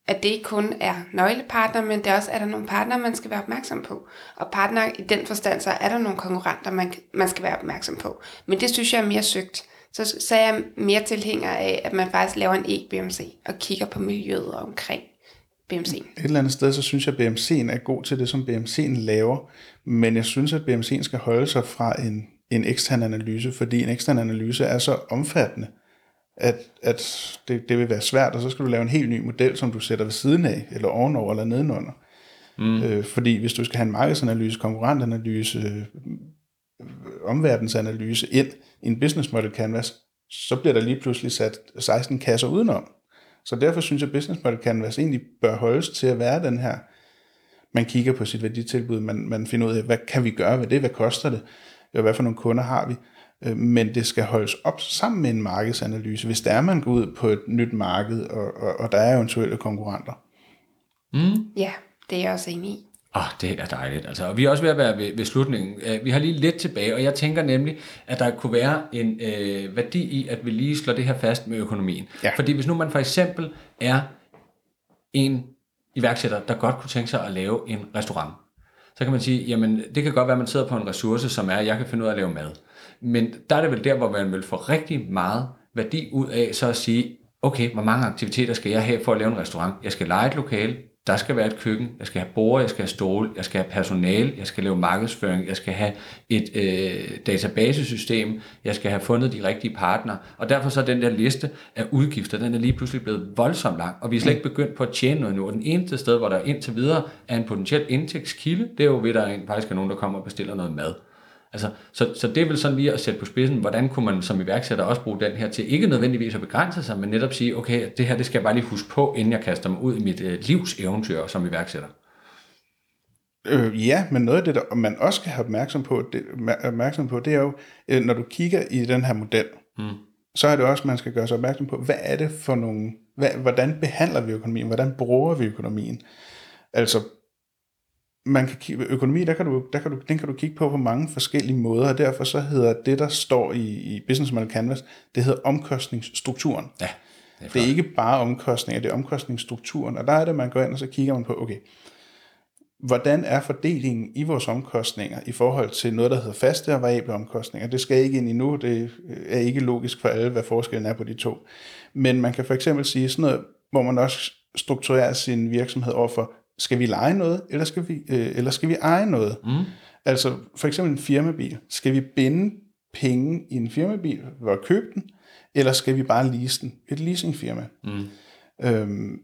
at det ikke kun er nøglepartnere, men det også er der nogle partnere, man skal være opmærksom på. Og partnere i den forstand, så er der nogle konkurrenter, man, man skal være opmærksom på. Men det synes jeg er mere søgt. Så, så er jeg mere tilhænger af, at man faktisk laver en e-BMC og kigger på miljøet omkring BMC. Et eller andet sted, så synes jeg, at BMC'en er god til det, som BMC'en laver, men jeg synes, at BMC'en skal holde sig fra en, en ekstern analyse, fordi en ekstern analyse er så omfattende, at, at det, det vil være svært, og så skal du lave en helt ny model, som du sætter ved siden af, eller ovenover, eller nedenunder. Mm. Øh, fordi hvis du skal have en markedsanalyse, konkurrentanalyse, øh, omverdensanalyse ind i en business model canvas, så bliver der lige pludselig sat 16 kasser udenom. Så derfor synes jeg, at business model canvas egentlig bør holdes til at være den her, man kigger på sit værditilbud, man, man finder ud af, hvad kan vi gøre ved det, hvad koster det, og hvad for nogle kunder har vi. Øh, Men det skal holdes op sammen med en markedsanalyse, hvis der er, man går ud på et nyt marked, og, og, og der er eventuelle konkurrenter. Ja, det er jeg også enig i. Åh, oh, det er dejligt. Altså, og vi er også ved at være ved, ved slutningen. Uh, vi har lige lidt tilbage, og jeg tænker nemlig, at der kunne være en øh, værdi i, at vi lige slår det her fast med økonomien. Ja. Fordi hvis nu man for eksempel er en iværksætter, der godt kunne tænke sig at lave en restaurant, så kan man sige, jamen det kan godt være, at man sidder på en ressource, som er, at jeg kan finde ud af at lave mad. Men der er det vel der, hvor man vil få rigtig meget værdi ud af, så at sige, okay, hvor mange aktiviteter skal jeg have for at lave en restaurant? Jeg skal lege et lokale, der skal være et køkken, jeg skal have borde, jeg skal have stole, jeg skal have personale, jeg skal lave markedsføring, jeg skal have et øh, databasesystem, jeg skal have fundet de rigtige partnere, og derfor så er den der liste af udgifter, den er lige pludselig blevet voldsomt lang, og vi er slet ikke begyndt på at tjene noget nu, og den eneste sted, hvor der indtil videre er en potentiel indtægtskilde, det er jo ved, at der er faktisk er nogen, der kommer og bestiller noget mad. Altså, så, så det er vel sådan lige at sætte på spidsen, hvordan kunne man som iværksætter også bruge den her til ikke nødvendigvis at begrænse sig, men netop sige, okay, det her det skal jeg bare lige huske på, inden jeg kaster mig ud i mit øh, livs eventyr som iværksætter. Øh, ja, men noget af det, der man også skal have opmærksom på, det, opmærksom på, det er jo, øh, når du kigger i den her model, mm. så er det også, man skal gøre sig opmærksom på, hvad er det for nogle, hvad, hvordan behandler vi økonomien, hvordan bruger vi økonomien? Altså, man kan kigge, økonomi, der kan du, der kan du, den kan du kigge på på mange forskellige måder, og derfor så hedder det, der står i, i Business Model Canvas, det hedder omkostningsstrukturen. Ja, Det er ikke bare omkostninger, det er omkostningsstrukturen, og der er det, man går ind, og så kigger man på, okay, hvordan er fordelingen i vores omkostninger i forhold til noget, der hedder faste og variable omkostninger. Det skal ikke ind i nu, det er ikke logisk for alle, hvad forskellen er på de to. Men man kan for eksempel sige sådan noget, hvor man også strukturerer sin virksomhed overfor, skal vi lege noget, eller skal vi, øh, eller skal vi eje noget? Mm. Altså for eksempel en firmabil. Skal vi binde penge i en firmabil ved at købe den, eller skal vi bare lease den? Et leasingfirma. Mm. Øhm,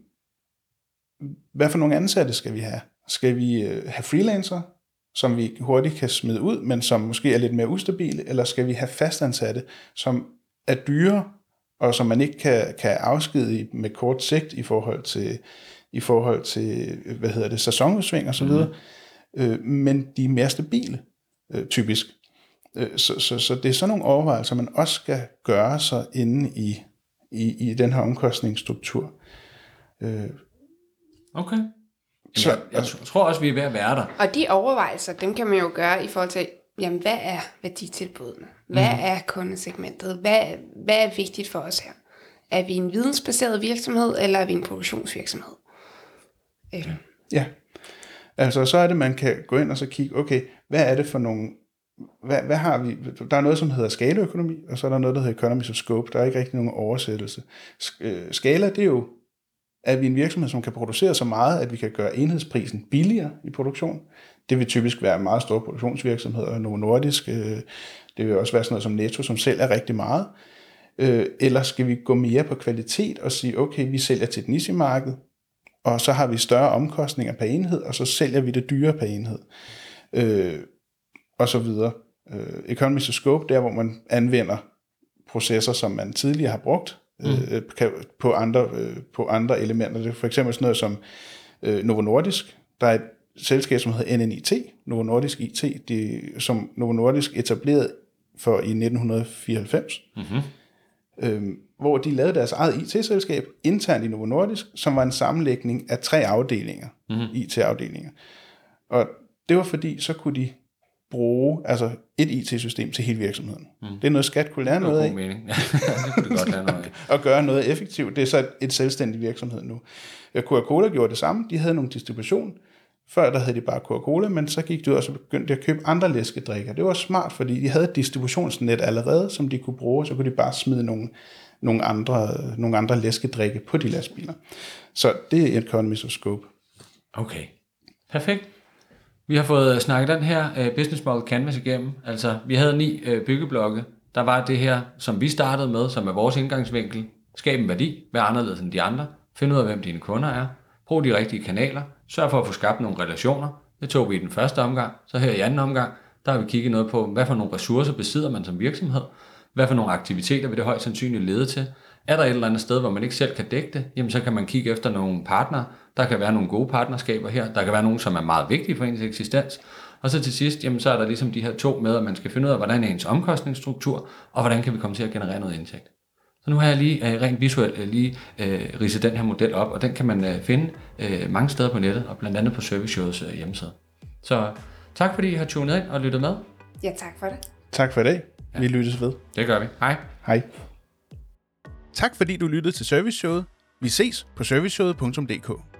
hvad for nogle ansatte skal vi have? Skal vi øh, have freelancer, som vi hurtigt kan smide ud, men som måske er lidt mere ustabile, eller skal vi have fastansatte, som er dyre, og som man ikke kan, kan afskedige med kort sigt i forhold til, i forhold til hvad hedder det, sæsonudsving og så videre, mm. øh, men de er mere stabile, øh, typisk. Øh, så, så, så det er sådan nogle overvejelser, man også skal gøre sig inde i, i, i den her omkostningsstruktur. Øh, Okay. Så- Så, jeg, jeg tror også, vi er ved at være der. Og de overvejelser, dem kan man jo gøre i forhold til, jamen, hvad er værditilbudene? Hvad mm. er kundesegmentet? Hvad, hvad er vigtigt for os her? Er vi en vidensbaseret virksomhed, eller er vi en produktionsvirksomhed? Øh. Ja, altså så er det, man kan gå ind og så kigge, okay, hvad er det for nogle hvad, hvad har vi? Der er noget, som hedder skalaøkonomi, og så er der noget, der hedder economies of scope. Der er ikke rigtig nogen oversættelse. Øh, skala, det er jo, at vi er en virksomhed, som kan producere så meget, at vi kan gøre enhedsprisen billigere i produktion. Det vil typisk være meget store produktionsvirksomheder, Novo Nordisk. Øh, det vil også være sådan noget som Netto, som sælger rigtig meget. Øh, Eller skal vi gå mere på kvalitet og sige, okay, vi sælger til et nichemarked, og så har vi større omkostninger per enhed, og så sælger vi det dyre per enhed og så videre. Øh, economies of scope, der hvor man anvender processer, som man tidligere har brugt mm. øh, på, andre, øh, på andre elementer. Det er for eksempel sådan noget som øh, Novo Nordisk. Der er et selskab, som hedder NNIT, Novo Nordisk IT, de, som Novo Nordisk etablerede for i 1994. Mm-hmm. Øh, hvor de lavede deres eget IT-selskab internt i Novo Nordisk, som var en sammenlægning af tre afdelinger, mm-hmm. IT-afdelinger. Og det var fordi, så kunne de bruge altså et IT-system til hele virksomheden. Mm. Det er noget, skat kunne lære noget af. Mening. Det kunne det godt lære noget af. <laughs> og gøre noget effektivt. Det er så et selvstændig virksomhed nu. Coca-Cola gjorde det samme. De havde nogle distribution. Før der havde de bare Coca-Cola, men så gik de ud og så begyndte de at købe andre læskedrikker. Det var smart, fordi de havde et distributionsnet allerede, som de kunne bruge, så kunne de bare smide nogle, nogle, andre, nogle andre læskedrikke på de lastbiler. Så det er economies of scope. Okay, perfekt. Vi har fået øh, snakket den her uh, business model canvas igennem. Altså, vi havde ni uh, byggeblokke. Der var det her, som vi startede med, som er vores indgangsvinkel. Skab en værdi, vær anderledes end de andre. Find ud af, hvem dine kunder er. Brug de rigtige kanaler. Sørg for at få skabt nogle relationer. Det tog vi i den første omgang. Så her i anden omgang, der har vi kigget noget på, hvad for nogle ressourcer besidder man som virksomhed. Hvad for nogle aktiviteter vil det højst sandsynligt lede til. Er der et eller andet sted, hvor man ikke selv kan dække det, jamen så kan man kigge efter nogle partnere. Der kan være nogle gode partnerskaber her. Der kan være nogle, som er meget vigtige for ens eksistens. Og så til sidst, jamen så er der ligesom de her to med, at man skal finde ud af, hvordan er ens omkostningsstruktur, og hvordan kan vi komme til at generere noget indtægt. Så nu har jeg lige uh, rent visuelt uh, lige uh, ridset den her model op, og den kan man uh, finde uh, mange steder på nettet, og blandt andet på Service Shows uh, hjemmeside. Så tak fordi I har tunet ind og lyttet med. Ja, tak for det. Tak for i dag. Ja. Vi lyttes ved. Det gør vi. Hej. Hej. Tak fordi du lyttede til Service Showet. Vi ses på serviceshowet.dk.